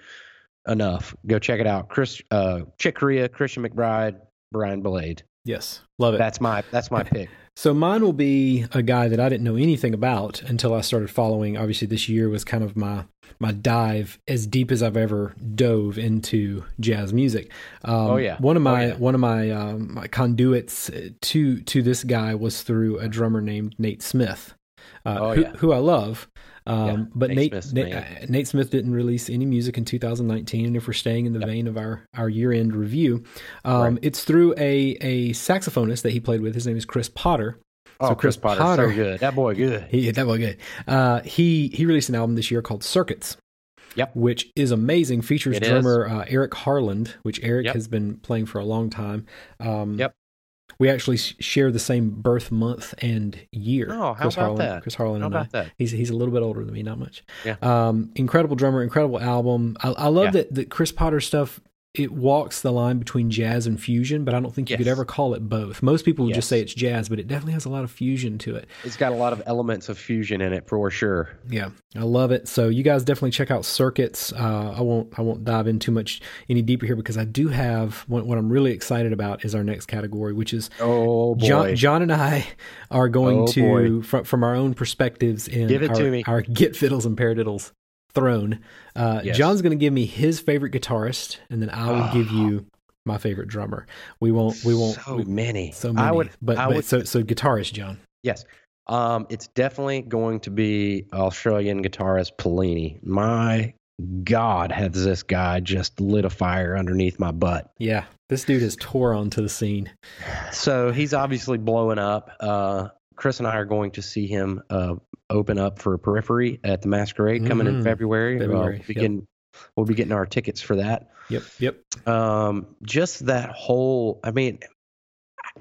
enough. Go check it out. Chris uh, Chick Corea, Christian McBride, Brian Blade. Yes, love it. That's my that's my pick. So mine will be a guy that I didn't know anything about until I started following. Obviously, this year was kind of my my dive as deep as I've ever dove into jazz music. Um, Oh, yeah. one of Oh, my yeah. one of my, um, my conduits to to this guy was through a drummer named Nate Smith, uh, Oh, who, yeah. who I love. Um, Yeah, but Nate Nate Smith's Nate, uh, Nate Smith didn't release any music in 2019, and if we're staying in the Yep. vein of our our year end review, um, Right. it's through a a saxophonist that he played with. His name is Chris Potter. Oh, So Chris, Chris Potter, Potter- so good. That boy, good. He that boy, good. Uh, he he released an album this year called Circuits. Yep. Which is amazing. Features It drummer uh, Eric Harland, which Eric Yep. has been playing for a long time. Um, Yep. We actually share the same birth month and year. Oh, how Chris about Harland, that? Chris Harland How and I. about that? He's he's a little bit older than me, not much. Yeah. Um, incredible drummer, incredible album. I, I love Yeah. that that Chris Potter stuff. It walks the line between jazz and fusion, but I don't think you could ever call it both. Most people would Yes. just say it's jazz, but it definitely has a lot of fusion to it. It's got a lot of elements of fusion in it for sure. Yeah, I love it. So you guys definitely check out Circuits. Uh, I won't I won't dive in too much any deeper here because I do have what, what I'm really excited about is our next category, which is Oh boy. John, John and I are going Oh, to boy. from from our own perspectives in Give it our, to me. our get fiddles and paradiddles throne. Uh, Yes. John's going to give me his favorite guitarist, and then I will give you my favorite drummer. We won't we won't so we- many. so many, I would, but, I but would, so so guitarist John. yes. Um, it's definitely going to be Australian guitarist Plini. My God, has this guy just lit a fire underneath my butt? Yeah, this dude has tore onto the scene. So he's obviously blowing up. Uh, Chris and I are going to see him uh, open up for Periphery at the Masquerade coming in Mhm. February. February, we'll, be yep. getting, we'll be getting our tickets for that. Yep, yep. um, just that whole i mean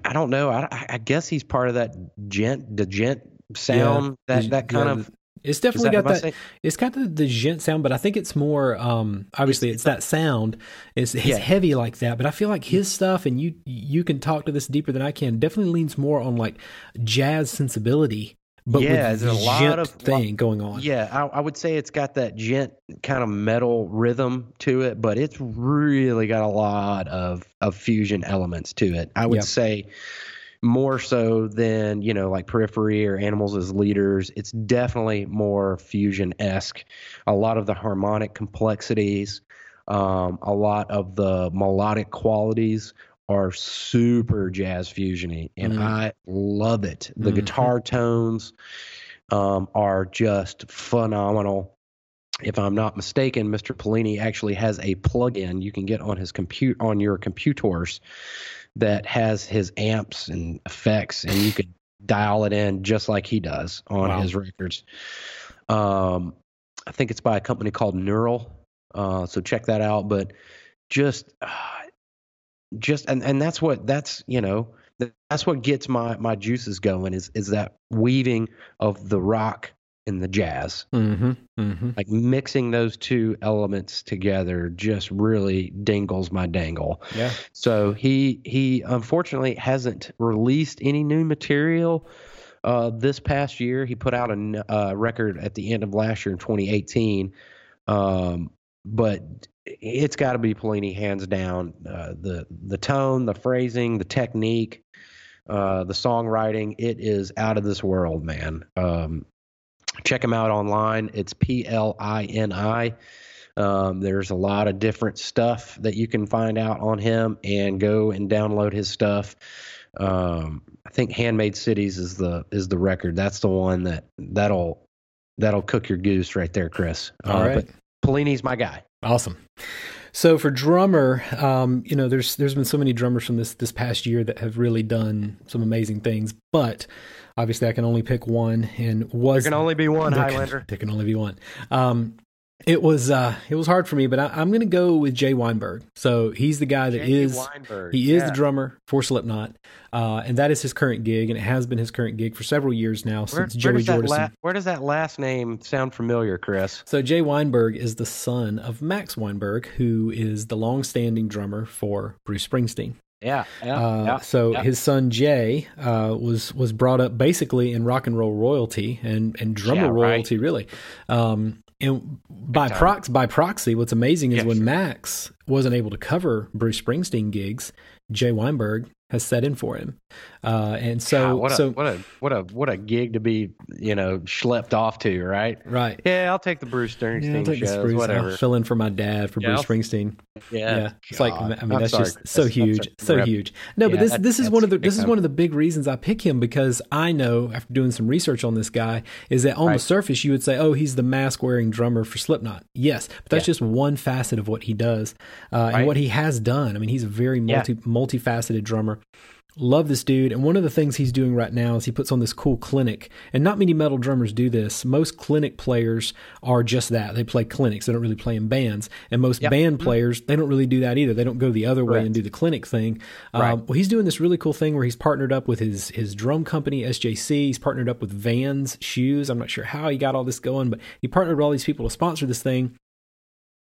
i don't know i, I guess he's part of that djent the djent sound Yeah, that that kind yeah, of It's definitely that, got that. saying- It's got the, the djent sound, but I think it's more. Um, obviously, it's, It's- that sound. It's, it's Yeah. heavy like that, but I feel like his stuff, and you you can talk to this deeper than I can. Definitely leans more on like jazz sensibility, but Yeah, with there's the a lot of- thing going on. yeah I, I would say it's got that djent kind of metal rhythm to it but it's really got a lot of of fusion elements to it i would Yeah. say more so than you know like periphery or animals as leaders it's definitely more fusion-esque a lot of the harmonic complexities um, a lot of the melodic qualities are super jazz fusiony and Mhm. i love it the Mhm. guitar tones um, are just phenomenal if I'm not mistaken, Mr. Plini actually has a plugin you can get on his compute on your computers that has his amps and effects, and you could dial it in just like he does on Wow. his records. Um, I think it's by a company called Neural, uh, so check that out. But just, uh, just and and that's what that's you know that's what gets my my juices going is is that weaving of the rock and the jazz Mm-hmm. Mm-hmm. like mixing those two elements together just really dingles my dangle Yeah. so he he unfortunately hasn't released any new material uh, this past year. He put out a uh, record at the end of last year in 2018, um, but it's got to be Plini hands down. Uh, the the tone, the phrasing, the technique, uh, the songwriting, it is out of this world, man. Um, check him out online. It's P L I N I. Um, there's a lot of different stuff that you can find out on him and go and download his stuff. Um, I think Handmade Cities is the is the record. That's the one that that'll that'll cook your goose right there, Chris. Uh, All right. But Plini's my guy. Awesome. So for drummer, um, you know, there's there's been so many drummers from this this past year that have really done some amazing things, but obviously I can only pick one and was There can only be one there can- Highlander. there can only be one. Um, It was uh, it was hard for me, but I, am going to go with Jay Weinberg. So he's the guy that Jay is Weinberg, he is yeah. the drummer for Slipknot, uh, and that is his current gig, and it has been his current gig for several years now Where, since Joey Jordison. la- where does that last name sound familiar, Chris? So Jay Weinberg is the son of Max Weinberg, who is the long-standing drummer for Bruce Springsteen. Yeah, yeah, Uh, yeah. so yeah. his son Jay uh, was was brought up basically in rock and roll royalty and and drummer Yeah, right. royalty, really. Um, and by prox by proxy, what's amazing is when. Max wasn't able to cover Bruce Springsteen gigs, Jay Weinberg has set in for him, uh, and so God, what a so what a what a what a gig to be you know schlepped off to, right? right. Yeah, I'll take the Bruce Yeah, Springsteen I'll take this shows, Bruce. whatever. I'll fill in for my dad for Yeah, Bruce Springsteen. yeah, Yeah, it's like I mean I'm that's sorry, just so huge, so huge. No, but this that- this is one of the this is one of the big reasons I pick him because I know after doing some research on this guy is that on the surface you would say, oh, he's the mask wearing drummer for Slipknot. Yes, but that's Yeah. just one facet of what he does uh, and what he has done. I mean, he's a very Yeah. multi multifaceted drummer. Love this dude. And one of the things he's doing right now is he puts on this cool clinic. And not many metal drummers do this. Most clinic players are just that. They play clinics. They don't really play in bands. And most Yep. band players, they don't really do that either. They don't go the other way and do the clinic thing. Right. Um, well, he's doing this really cool thing where he's partnered up with his his drum company, SJC. He's partnered up with Vans Shoes. I'm not sure how he got all this going, but he partnered with all these people to sponsor this thing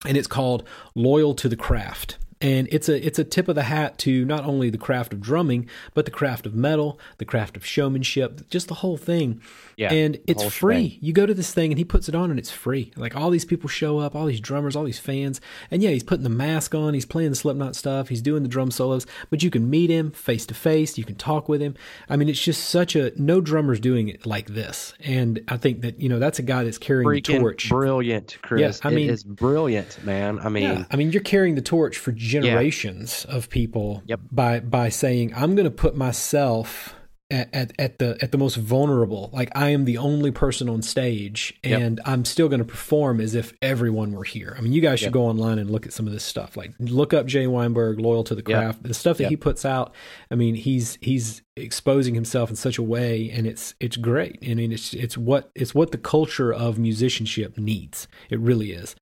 and it's called Loyal to the Craft. And it's a it's a tip of the hat to not only the craft of drumming, but the craft of metal, the craft of showmanship, just the whole thing. Yeah, and it's free. shebang. You go to this thing and he puts it on and it's free. Like all these people show up, all these drummers, all these fans. And yeah, he's putting the mask on, he's playing the Slipknot stuff, he's doing the drum solos, but you can meet him face to face, you can talk with him. I mean, it's just such a no drummers doing it like this. And I think that, you know, that's a guy that's carrying the torch. brilliant, Chris. Yeah, I mean- it is brilliant, man. I mean, Yeah, I mean, you're carrying the torch for generations of people Yep. by by saying, "I'm going to put myself at, at at the at the most vulnerable. Like I am the only person on stage, Yep. and I'm still going to perform as if everyone were here. I mean, you guys should Yep. go online and look at some of this stuff. Like look up Jay Weinberg, loyal to the Yep. craft. The stuff that Yep. he puts out. I mean, he's he's exposing himself in such a way, and it's it's great. I mean, it's it's what it's what the culture of musicianship needs. It really is.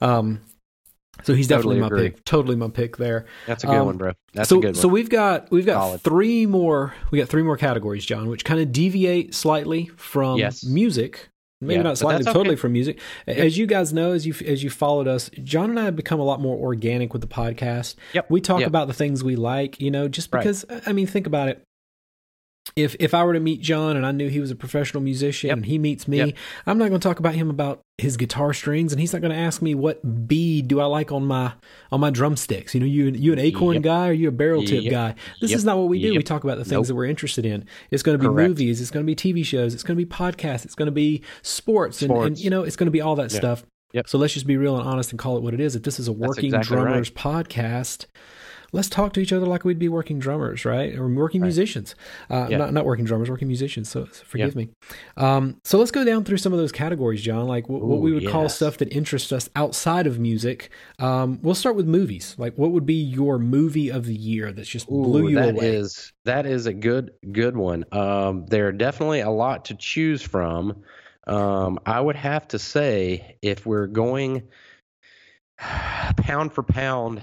Um, so he's definitely Totally my agree. pick. Totally my pick there. that's a good um, one, bro. That's so a good one. so we've got we've got Solid. three more we got three more categories, John, which kind of deviate slightly from Yes. music. Maybe Yeah, not slightly, totally okay. from music. As you guys know, as you as you followed us, John and I have become a lot more organic with the podcast. Yep. We talk Yep. about the things we like, you know, just Right. because I mean, think about it. If if I were to meet John and I knew he was a professional musician Yep. and he meets me, Yep. I'm not going to talk about him about his guitar strings, and he's not going to ask me what bead do I like on my on my drumsticks. You know, you you an acorn Yep. guy or you a barrel tip guy? This is not what we do. We talk about the things Nope. that we're interested in. It's going to be Correct. movies. It's going to be TV shows. It's going to be podcasts. It's going to be sports, And, and you know, it's going to be all that Yeah. stuff. Yep. So let's just be real and honest and call it what it is. If this is a working exactly drummers podcast, let's talk to each other like we'd be working drummers, right? Or working musicians. Uh, Yeah. Not not working drummers, working musicians. So forgive me. Um, so let's go down through some of those categories, John. Like what, what we would call stuff that interests us outside of music. Um, we'll start with movies. Like what would be your movie of the year that's just blew you that away? is- that is a good good one. Um, there are definitely a lot to choose from. Um, I would have to say if we're going pound for pound,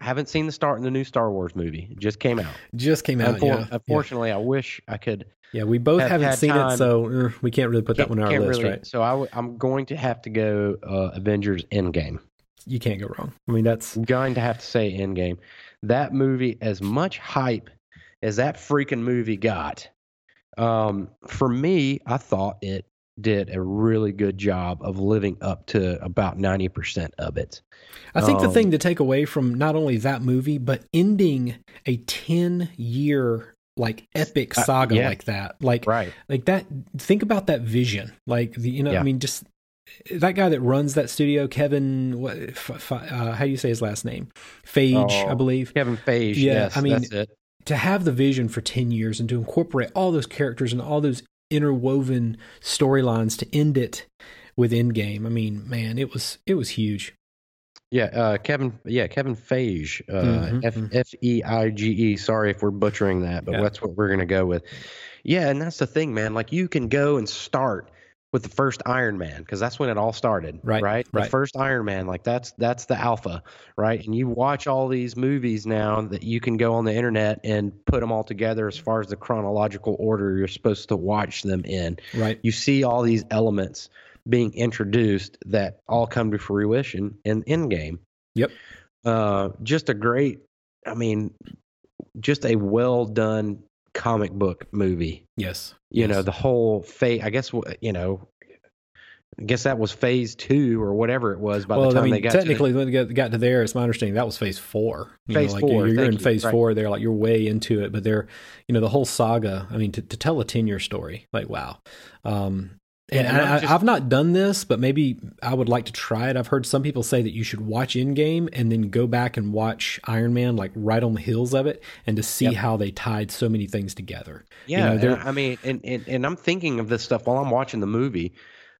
haven't seen the start in the new Star Wars movie. It just came out. just came out. Unfor- yeah. yeah. Unfortunately, I wish I could. Yeah, we both have haven't seen it, so uh, we can't really put that one on our list, really- right? So I w- I'm going to have to go uh, Avengers Endgame. You can't go wrong. I mean, that's I'm going to have to say Endgame. That movie, as much hype as that freaking movie got, um, for me, I thought it did a really good job of living up to about 90% of it. I think the Um, thing to take away from not only that movie, but ending a 10 year like epic Uh, saga yeah. like that. Like Right. like that think about that vision. Like the you know, I mean just that guy that runs that studio, Kevin what f- f- uh, how do you say his last name? Phage, I Oh, believe. Kevin Feige. Yeah, yes, I mean, that's it. To have the vision for 10 years and to incorporate all those characters and all those interwoven storylines to end it with Endgame. I mean, man, it was it was huge. Yeah, uh, Kevin. Yeah, Kevin Feige. Uh, F. F E I G E. Sorry if we're butchering that, but Yeah. that's what we're gonna go with. Yeah, and that's the thing, man. Like you can go and start with the first Iron Man because that's when it all started. Right, Right. right. The first Iron Man, like that's that's the alpha, right? And you watch all these movies now that you can go on the internet and put them all together as far as the chronological order you're supposed to watch them in. Right. You see all these elements being introduced that all come to fruition in Endgame. Yep. Uh, just a great, I mean, just a well done comic book movie Yes. you Yes. know the whole phase i guess you know i guess that was phase two or whatever it was by well, the time I mean, they got to the- technically, when they got, to there, it's my understanding that was phase four. You Phase know, like four, You're, you're in you, phase right. four. They're like you're way into it, but they're, you know, the whole saga. I mean, to, to tell a ten year story, like wow. Um, and and I, just, I've not done this, but maybe I would like to try it. I've heard some people say that you should watch Endgame and then go back and watch Iron Man, like right on the heels of it, and to see Yep. how they tied so many things together. yeah know, i mean and, and and i'm thinking of this stuff while i'm watching the movie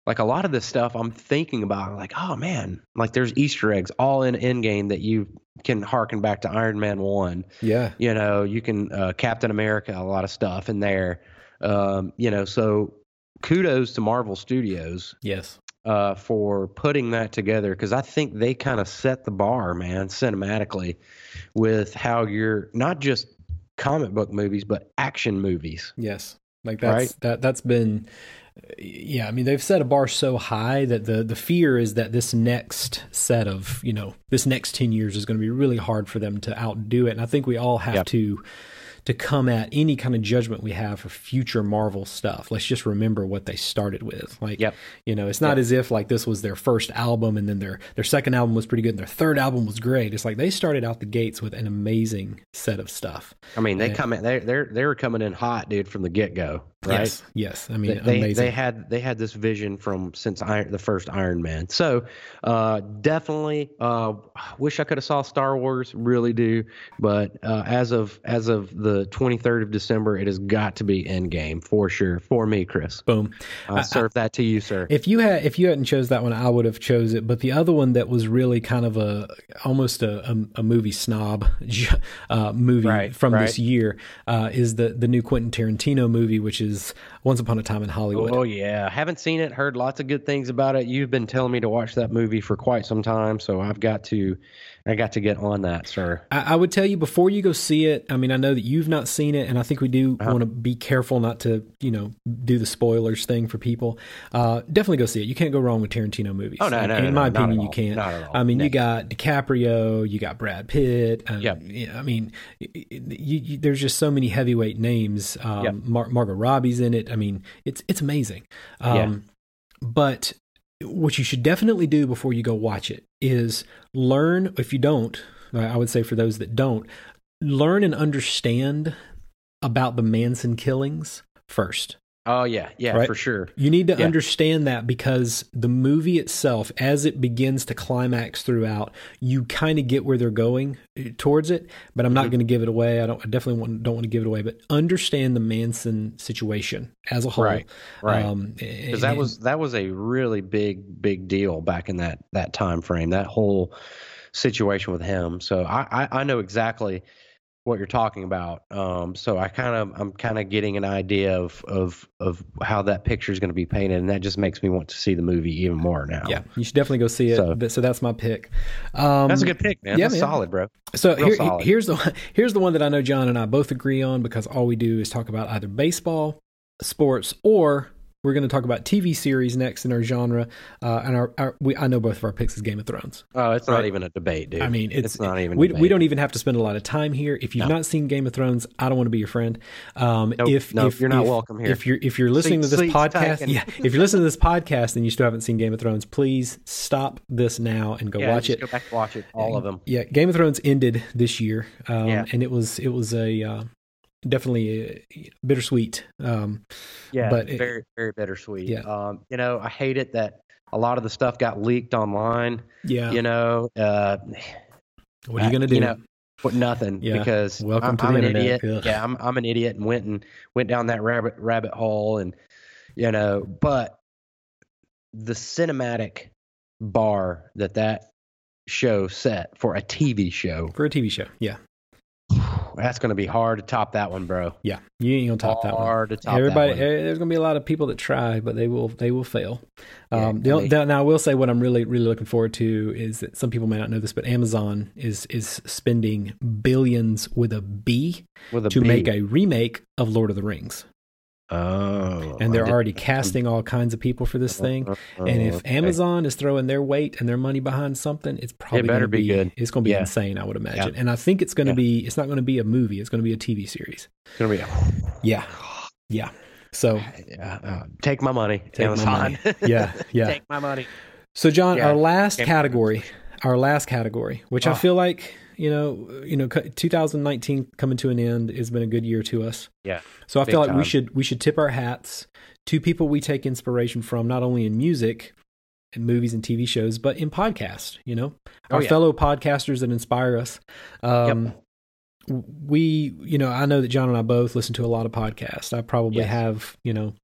like a lot of this stuff i'm thinking about like oh man like there's easter eggs all in endgame that you can harken back to iron man 1 Yeah. you know you can uh, captain america a lot of stuff in there um, you know so kudos to marvel studios Yes. uh, for putting that together because I think they kind of set the bar, man, cinematically, with how you're not just comic book movies but action movies. Yes, like that's Right? that that's been yeah. I mean, they've set a bar so high that the the fear is that this next set of you know this next ten years is going to be really hard for them to outdo it. And I think we all have Yep. to to come at any kind of judgment we have for future Marvel stuff. Let's just remember what they started with. Like, Yep. you know, it's not Yep. as if like this was their first album and then their their second album was pretty good and their third album was great. It's like they started out the gates with an amazing set of stuff. I mean, they Yeah. come in, they they're they were coming in hot, dude, from the get go, right? Yes, yes. I mean, They, amazing. they had they had this vision from since Iron, the first Iron Man. So uh, definitely uh, wish I could have saw Star Wars. Really do, but uh, as of as of the 23rd of December, it has got to be Endgame for sure for me, Chris. Boom. I serve that to you, sir. If you had if you hadn't chose that one, I would have chose it. But the other one that was really kind of a almost a, a, a movie snob uh, movie Right, from right. this year uh, is the the new Quentin Tarantino movie, which is is once Upon a Time in Hollywood. Oh yeah, haven't seen it. Heard lots of good things about it. You've been telling me to watch that movie for quite some time, so I've got to, I got to get on that, sir. I, I would tell you before you go see it. I mean, I know that you've not seen it, and I think we do Uh-huh. want to be careful not to, you know, do the spoilers thing for people. Uh, definitely go see it. You can't go wrong with Tarantino movies. Oh, no, no, in no, my no, opinion, you can't. Not at all. I mean, you got DiCaprio, you got Brad Pitt. Um, yeah, I mean, you, you, there's just so many heavyweight names. Um, Yep. Mar- Margot Robbie's in it. I mean, it's it's amazing. Um, But what you should definitely do before you go watch it is learn. If you don't, I would say for those that don't, learn and understand about the Manson killings first. Oh yeah, yeah, Right. for sure. You need to Yeah. understand that because the movie itself, as it begins to climax throughout, you kind of get where they're going uh, towards it. But I'm not Mm-hmm. going to give it away. I don't. I definitely want, don't want to give it away. But understand the Manson situation as a whole. Right, right. Um, because that was that was a really big big deal back in that that time frame that whole situation with him so i i, I know exactly what you're talking about um so i kind of i'm kind of getting an idea of of of how that picture is going to be painted and that just makes me want to see the movie even more now yeah. You should definitely go see it. So- So, so that's my pick. Um, that's a good pick man yeah, that's man. solid bro So here, solid. here's the one- here's the one that I know John and I both agree on because all we do is talk about either baseball, sports, or we're going to talk about TV series next in our genre. Uh, and our, our we, I know both of our picks is Game of Thrones. oh it's not even a debate dude I mean, it's, not even We, debate. we don't even have to spend a lot of time here. If you've No. not seen Game of Thrones, I don't want to be your friend. Um, Nope, if nope, if you're not if- welcome here. If you're if you're listening Seat- to this podcast, yeah, if you're listening to this podcast and you still haven't seen Game of Thrones, please stop this now and go yeah, watch just it. go back and watch it all of them Yeah, Game of Thrones ended this year, um, Yeah. and it was it was a uh, definitely uh bittersweet. Um, Yeah, But it- very very bittersweet. Yeah. Um, you know, I hate it that a lot of the stuff got leaked online. yeah, You know, uh, what are you gonna do? You know, nothing Yeah. because Welcome I'm, to the I'm an internet. idiot. Ugh. Yeah, I'm I'm an idiot and went and went down that rabbit rabbit hole and you know, but the cinematic bar that that show set for a TV show. For a TV show, yeah, that's going to be hard to top that one, bro. Yeah, you ain't gonna top that one. Hard to top Everybody, that one. eh, there's gonna be a lot of people that try, but they will they will fail. Yeah, Um, the- they- now I will say what I'm really really looking forward to is that some people may not know this, but Amazon is is spending billions with a B With a to B. make a remake of Lord of the Rings, Oh, and they're already casting all kinds of people for this thing. Oh, And if okay. Amazon is throwing their weight and their money behind something, it's probably better gonna be good. It's going to be Yeah. insane, I would imagine. Yeah. And I think it's going to Yeah. be. It's not going to be a movie. It's going to be a TV series. it's going to be, Yeah, yeah. So yeah, uh, take my money. Take my money. yeah, yeah. take my money. So, John, Yeah. our last category, our last category, which I Oh. feel like you know, you know, 2019 coming to an end has been a good year to us. Yeah. So I feel like we should we should tip our hats to people we take inspiration from, not only in music and movies and TV shows, but in podcasts. You know, Oh, our yeah. fellow podcasters that inspire us. Um, We, you know, I know that John and I both listen to a lot of podcasts. I probably Yes. have, you know,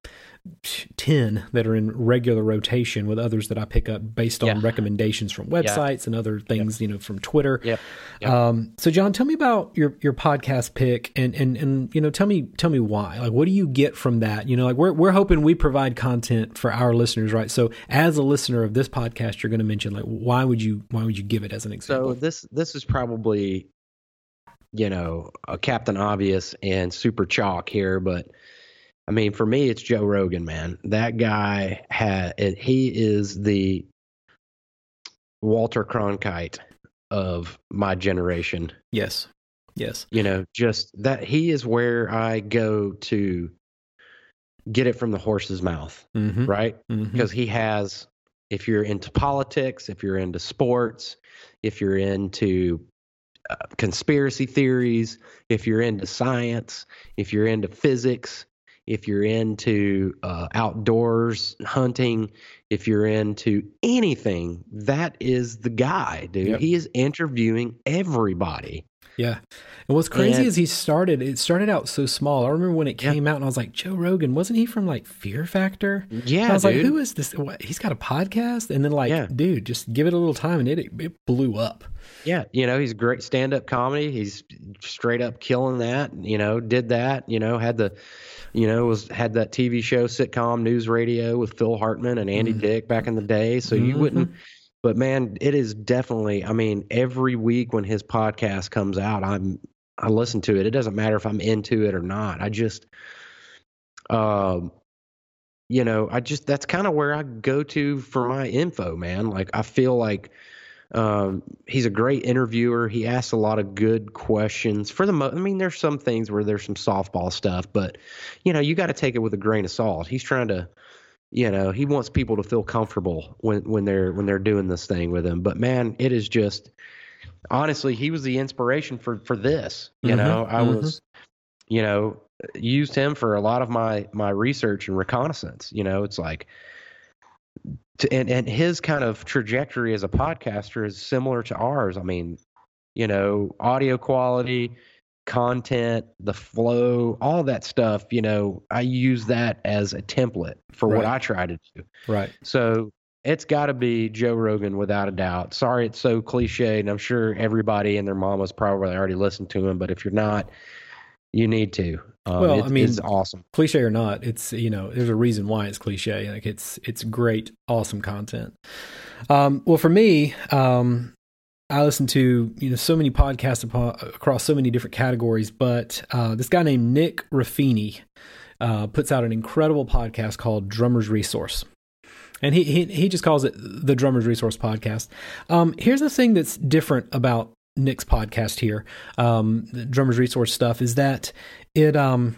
10 that are in regular rotation with others that I pick up based on Yeah. recommendations from websites and other things, you know, from Twitter. Yep. Yep. Um, so John, tell me about your, your podcast pick and, and, and, you know, tell me, tell me why, like, what do you get from that? You know, like we're, we're hoping we provide content for our listeners, right? So as a listener of this podcast, you're going to mention like, why would you, why would you give it as an example? So this this is probably, you know, a Captain Obvious and super chalk here, but I mean, for me, it's Joe Rogan, man. That guy had he is the Walter Cronkite of my generation. yes. Yes. You know, just that he is where I go to get it from the horse's mouth, Mm-hmm. right? mm-hmm. because he has if you're into politics if you're into sports if you're into uh, conspiracy theories if you're into science if you're into physics if you're into uh, outdoors hunting if you're into anything that is the guy dude Yep. he is interviewing everybody Yeah. And what's crazy And- is he started, it started out so small. I remember when it Yeah. came out and I was like, Joe Rogan, wasn't he from like Fear Factor? yeah And I was dude. like, who is this? What? He's got a podcast? And then, like, Yeah. dude, just give it a little time and it, it blew up. Yeah, you know, he's great stand up comedy. He's straight up killing that, you know, did that, you know, had the you know, was had that TV show sitcom news radio with Phil Hartman and Andy Mhm. Dick back in the day. So you Mhm. wouldn't but man, it is definitely I mean, every week when his podcast comes out, I'm I listen to it. It doesn't matter if I'm into it or not. I just um you know, I just that's kind of where I go to for my info, man. Like I feel like um, he's a great interviewer. He asks a lot of good questions. For the mo- I mean, there's some things where there's some softball stuff, but you know, you got to take it with a grain of salt. He's trying to, you know, he wants people to feel comfortable when when they're when they're doing this thing with him. But man, it is just honestly, he was the inspiration for for this. You Mhm, know, I mhm. was, you know, used him for a lot of my my research and reconnaissance. You know, it's like to, and and his kind of trajectory as a podcaster is similar to ours. I mean, you know, audio quality, content, the flow, all that stuff. You know, I use that as a template for what I try to do. Right. So it's got to be Joe Rogan without a doubt. Sorry, it's so cliche, and I'm sure everybody and their mama's probably already listened to him. But if you're not, you need to. Um, Well, I mean- it's awesome. Cliche or not, it's, you know, there's a reason why it's cliche. Like, it's, it's great, awesome content. Um, well, for me, um, I listen to you know so many podcasts across so many different categories, but uh, this guy named Nick Ruffini uh, puts out an incredible podcast called Drummer's Resource, and he he, he just calls it the Drummer's Resource podcast. Um, here's the thing that's different about Nick's podcast here, um, the Drummer's Resource stuff, is that it um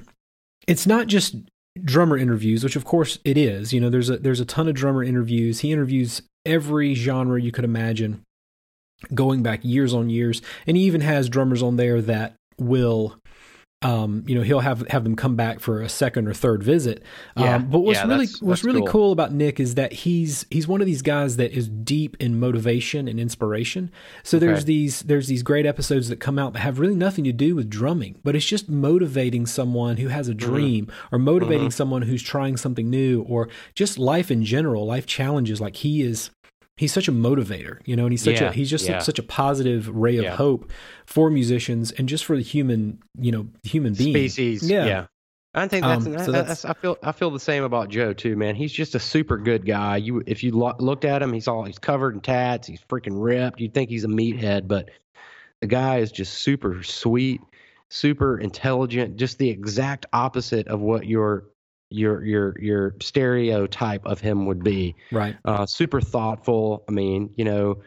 it's not just drummer interviews, which of course it is. You know, there's a there's a ton of drummer interviews. He interviews every genre you could imagine going back years on years and he even has drummers on there that will um, you know he'll have have them come back for a second or third visit. Yeah, um, but what's yeah, really that's- what's that's really cool. cool about Nick is that he's he's one of these guys that is deep in motivation and inspiration. So there's these there's these great episodes that come out that have really nothing to do with drumming, but it's just motivating someone who has a Mm-hmm. dream or motivating someone who's trying something new or just life in general, life challenges like he is he's such a motivator, you know, and he's such Yeah, a he's just yeah. such a positive ray of Yeah. hope for musicians and just for the human, you know, human being. species. Yeah. Yeah. I think that's, Um, so that's, I feel I feel the same about Joe too, man. He's just a super good guy. You if you lo- looked at him, he's all he's covered in tats. He's freaking ripped. You'd think he's a meathead, but the guy is just super sweet, super intelligent. Just the exact opposite of what your your your your stereotype of him would be. Right. Uh, super thoughtful. I mean, you know.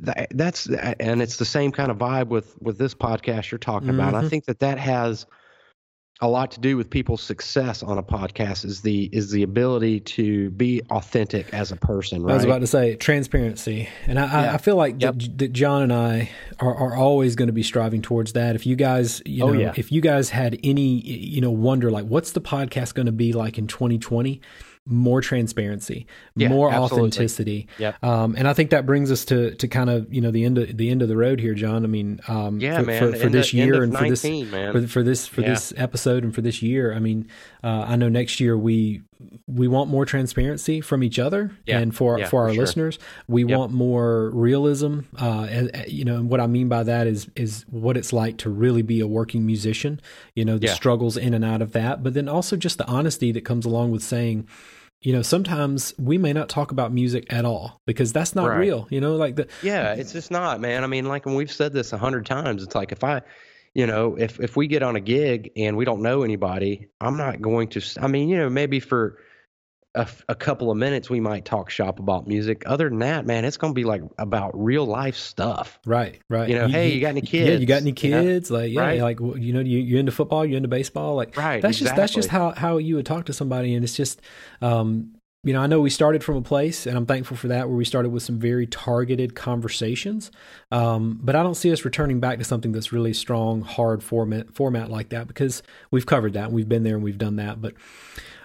That, that's and it's the same kind of vibe with with this podcast you're talking about. I Mhm. think that that has a lot to do with people's success on a podcast is the is the ability to be authentic as a person right I was about to say transparency, and I, I, Yeah. I feel like Yep. that, that John and I are, are always going to be striving towards that. If you guys, you Oh, know, yeah. if you guys had any, you know, wonder like, what's the podcast going to be like in 2020? More transparency, Yeah, more absolutely. authenticity, Yep. um, and I think that brings us to to kind of you know the end of the end of the road here, John. I mean, um, yeah for, man for, for this of- year and for this man for, for this for Yeah. this episode and for this year. I mean, uh, I know next year we we want more transparency from each other Yeah. and for Yeah, for our for sure. listeners. We Yep. want more realism. Uh, and, you know, and what I mean by that is is what it's like to really be a working musician. You know, the Yeah. struggles in and out of that, but then also just the honesty that comes along with saying. You know, sometimes we may not talk about music at all because that's not Right. real. You know, like the yeah it's just not man i mean like when we've said this a hundred times it's like if i you know if if we get on a gig and we don't know anybody i'm not going to I mean you know maybe for a couple of minutes we might talk shop about music other than that man it's going to be like about real life stuff Right, right. You know, hey, you got any kids? Yeah, you got kids? any You know? kids? Like, yeah, Right. like you know, you you into football? You into baseball? Like, Right, That's just that's just how how you would talk to somebody, and it's just, um, you know, I know we started from a place, and I'm thankful for that, where we started with some very targeted conversations. Um, but I don't see us returning back to something that's really strong, hard format format like that because we've covered that, and we've been there, and we've done that, but.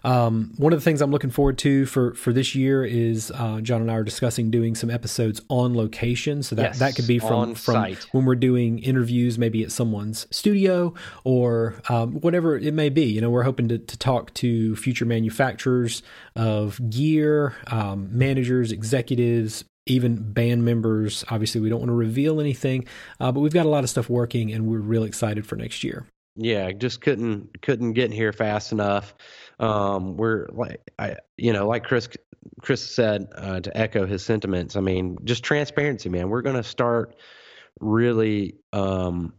Um, one of the things I'm looking forward to for for this year is uh, John and I are discussing doing some episodes on location. So that Yes, that could be from from site. when we're doing interviews, maybe at someone's studio or um, whatever it may be. You know, we're hoping to, to talk to future manufacturers of gear, um, managers, executives. Even band members. Obviously, we don't want to reveal anything, uh, but we've got a lot of stuff working, and we're real excited for next year. yeah just couldn't couldn't get in here fast enough um we're like i you know like chris chris said uh, to echo his sentiments i mean just transparency man. We're going to start really um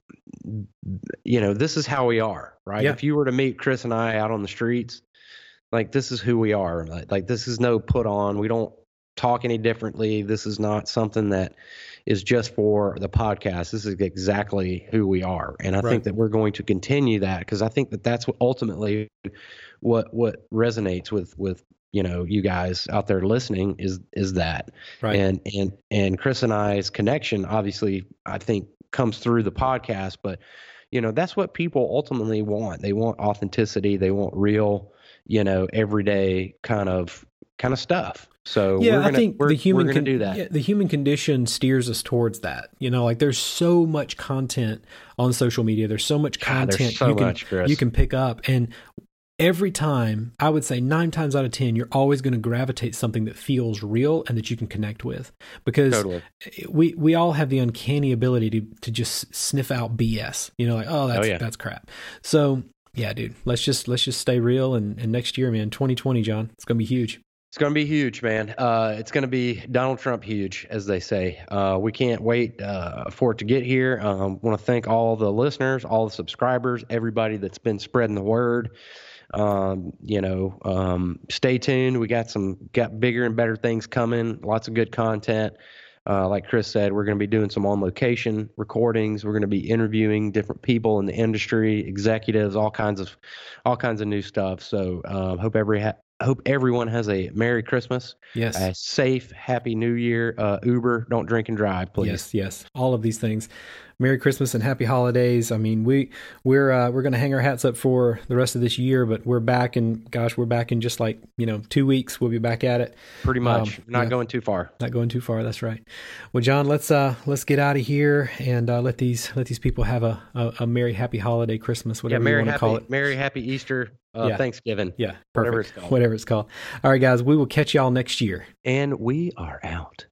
you know this is how we are right? Yeah. if you were to meet chris and i out on the streets like this is who we are like, like this is no put on. We don't talk any differently. This is not something that is just for the podcast. This is exactly who we are. And i Right. think that we're going to continue that because i think that that's what ultimately what what resonates with with you know you guys out there listening is is that. Right. and and and chris and i's connection obviously i think comes through the podcast but you know that's what people ultimately want. They want authenticity. They want real you know everyday kind of kind of stuff so yeah, we're gonna, I think we're, the human con- do that yeah, the human condition steers us towards that. You know, like there's so much content on social media. There's so much God, content so you can much, you can pick up, and every time I would say nine times out of ten, you're always going to gravitate something that feels real and that you can connect with because totally we we all have the uncanny ability to to just sniff out BS. You know, like oh that's oh, yeah. that's crap. So yeah, dude, let's just let's just stay real. And, and next year, man, 2020, John, it's gonna be huge. It's going to be huge, man. Uh, it's going to be Donald Trump huge, as they say. Uh, we can't wait uh, for it to get here. Um, want to thank all the listeners, all the subscribers, everybody that's been spreading the word. Um, you know, um, stay tuned. We got some got bigger and better things coming. Lots of good content. Uh, like Chris said, we're going to be doing some on location recordings. We're going to be interviewing different people in the industry, executives, all kinds of, all kinds of new stuff. So uh, hope every ha- hope everyone has a Merry Christmas, Yes. a safe, Happy New Year. Uh, Uber, don't drink and drive, please. Yes, yes, all of these things. Merry Christmas and Happy Holidays. I mean, we we're uh, we're going to hang our hats up for the rest of this year, but we're back and gosh, we're back in just like you know two weeks. We'll be back at it. Pretty much. Um, Not yeah. going too far. Not going too far. That's right. Well, John, let's uh let's get out of here and uh, let these let these people have a, a, a merry happy holiday Christmas Yeah, whatever you Merry want to Happy, call it. Merry Happy Easter, uh, Yeah. Thanksgiving, Yeah, perfect. Whatever it's called. Whatever it's called. All right, guys, we will catch y'all next year. and we are out.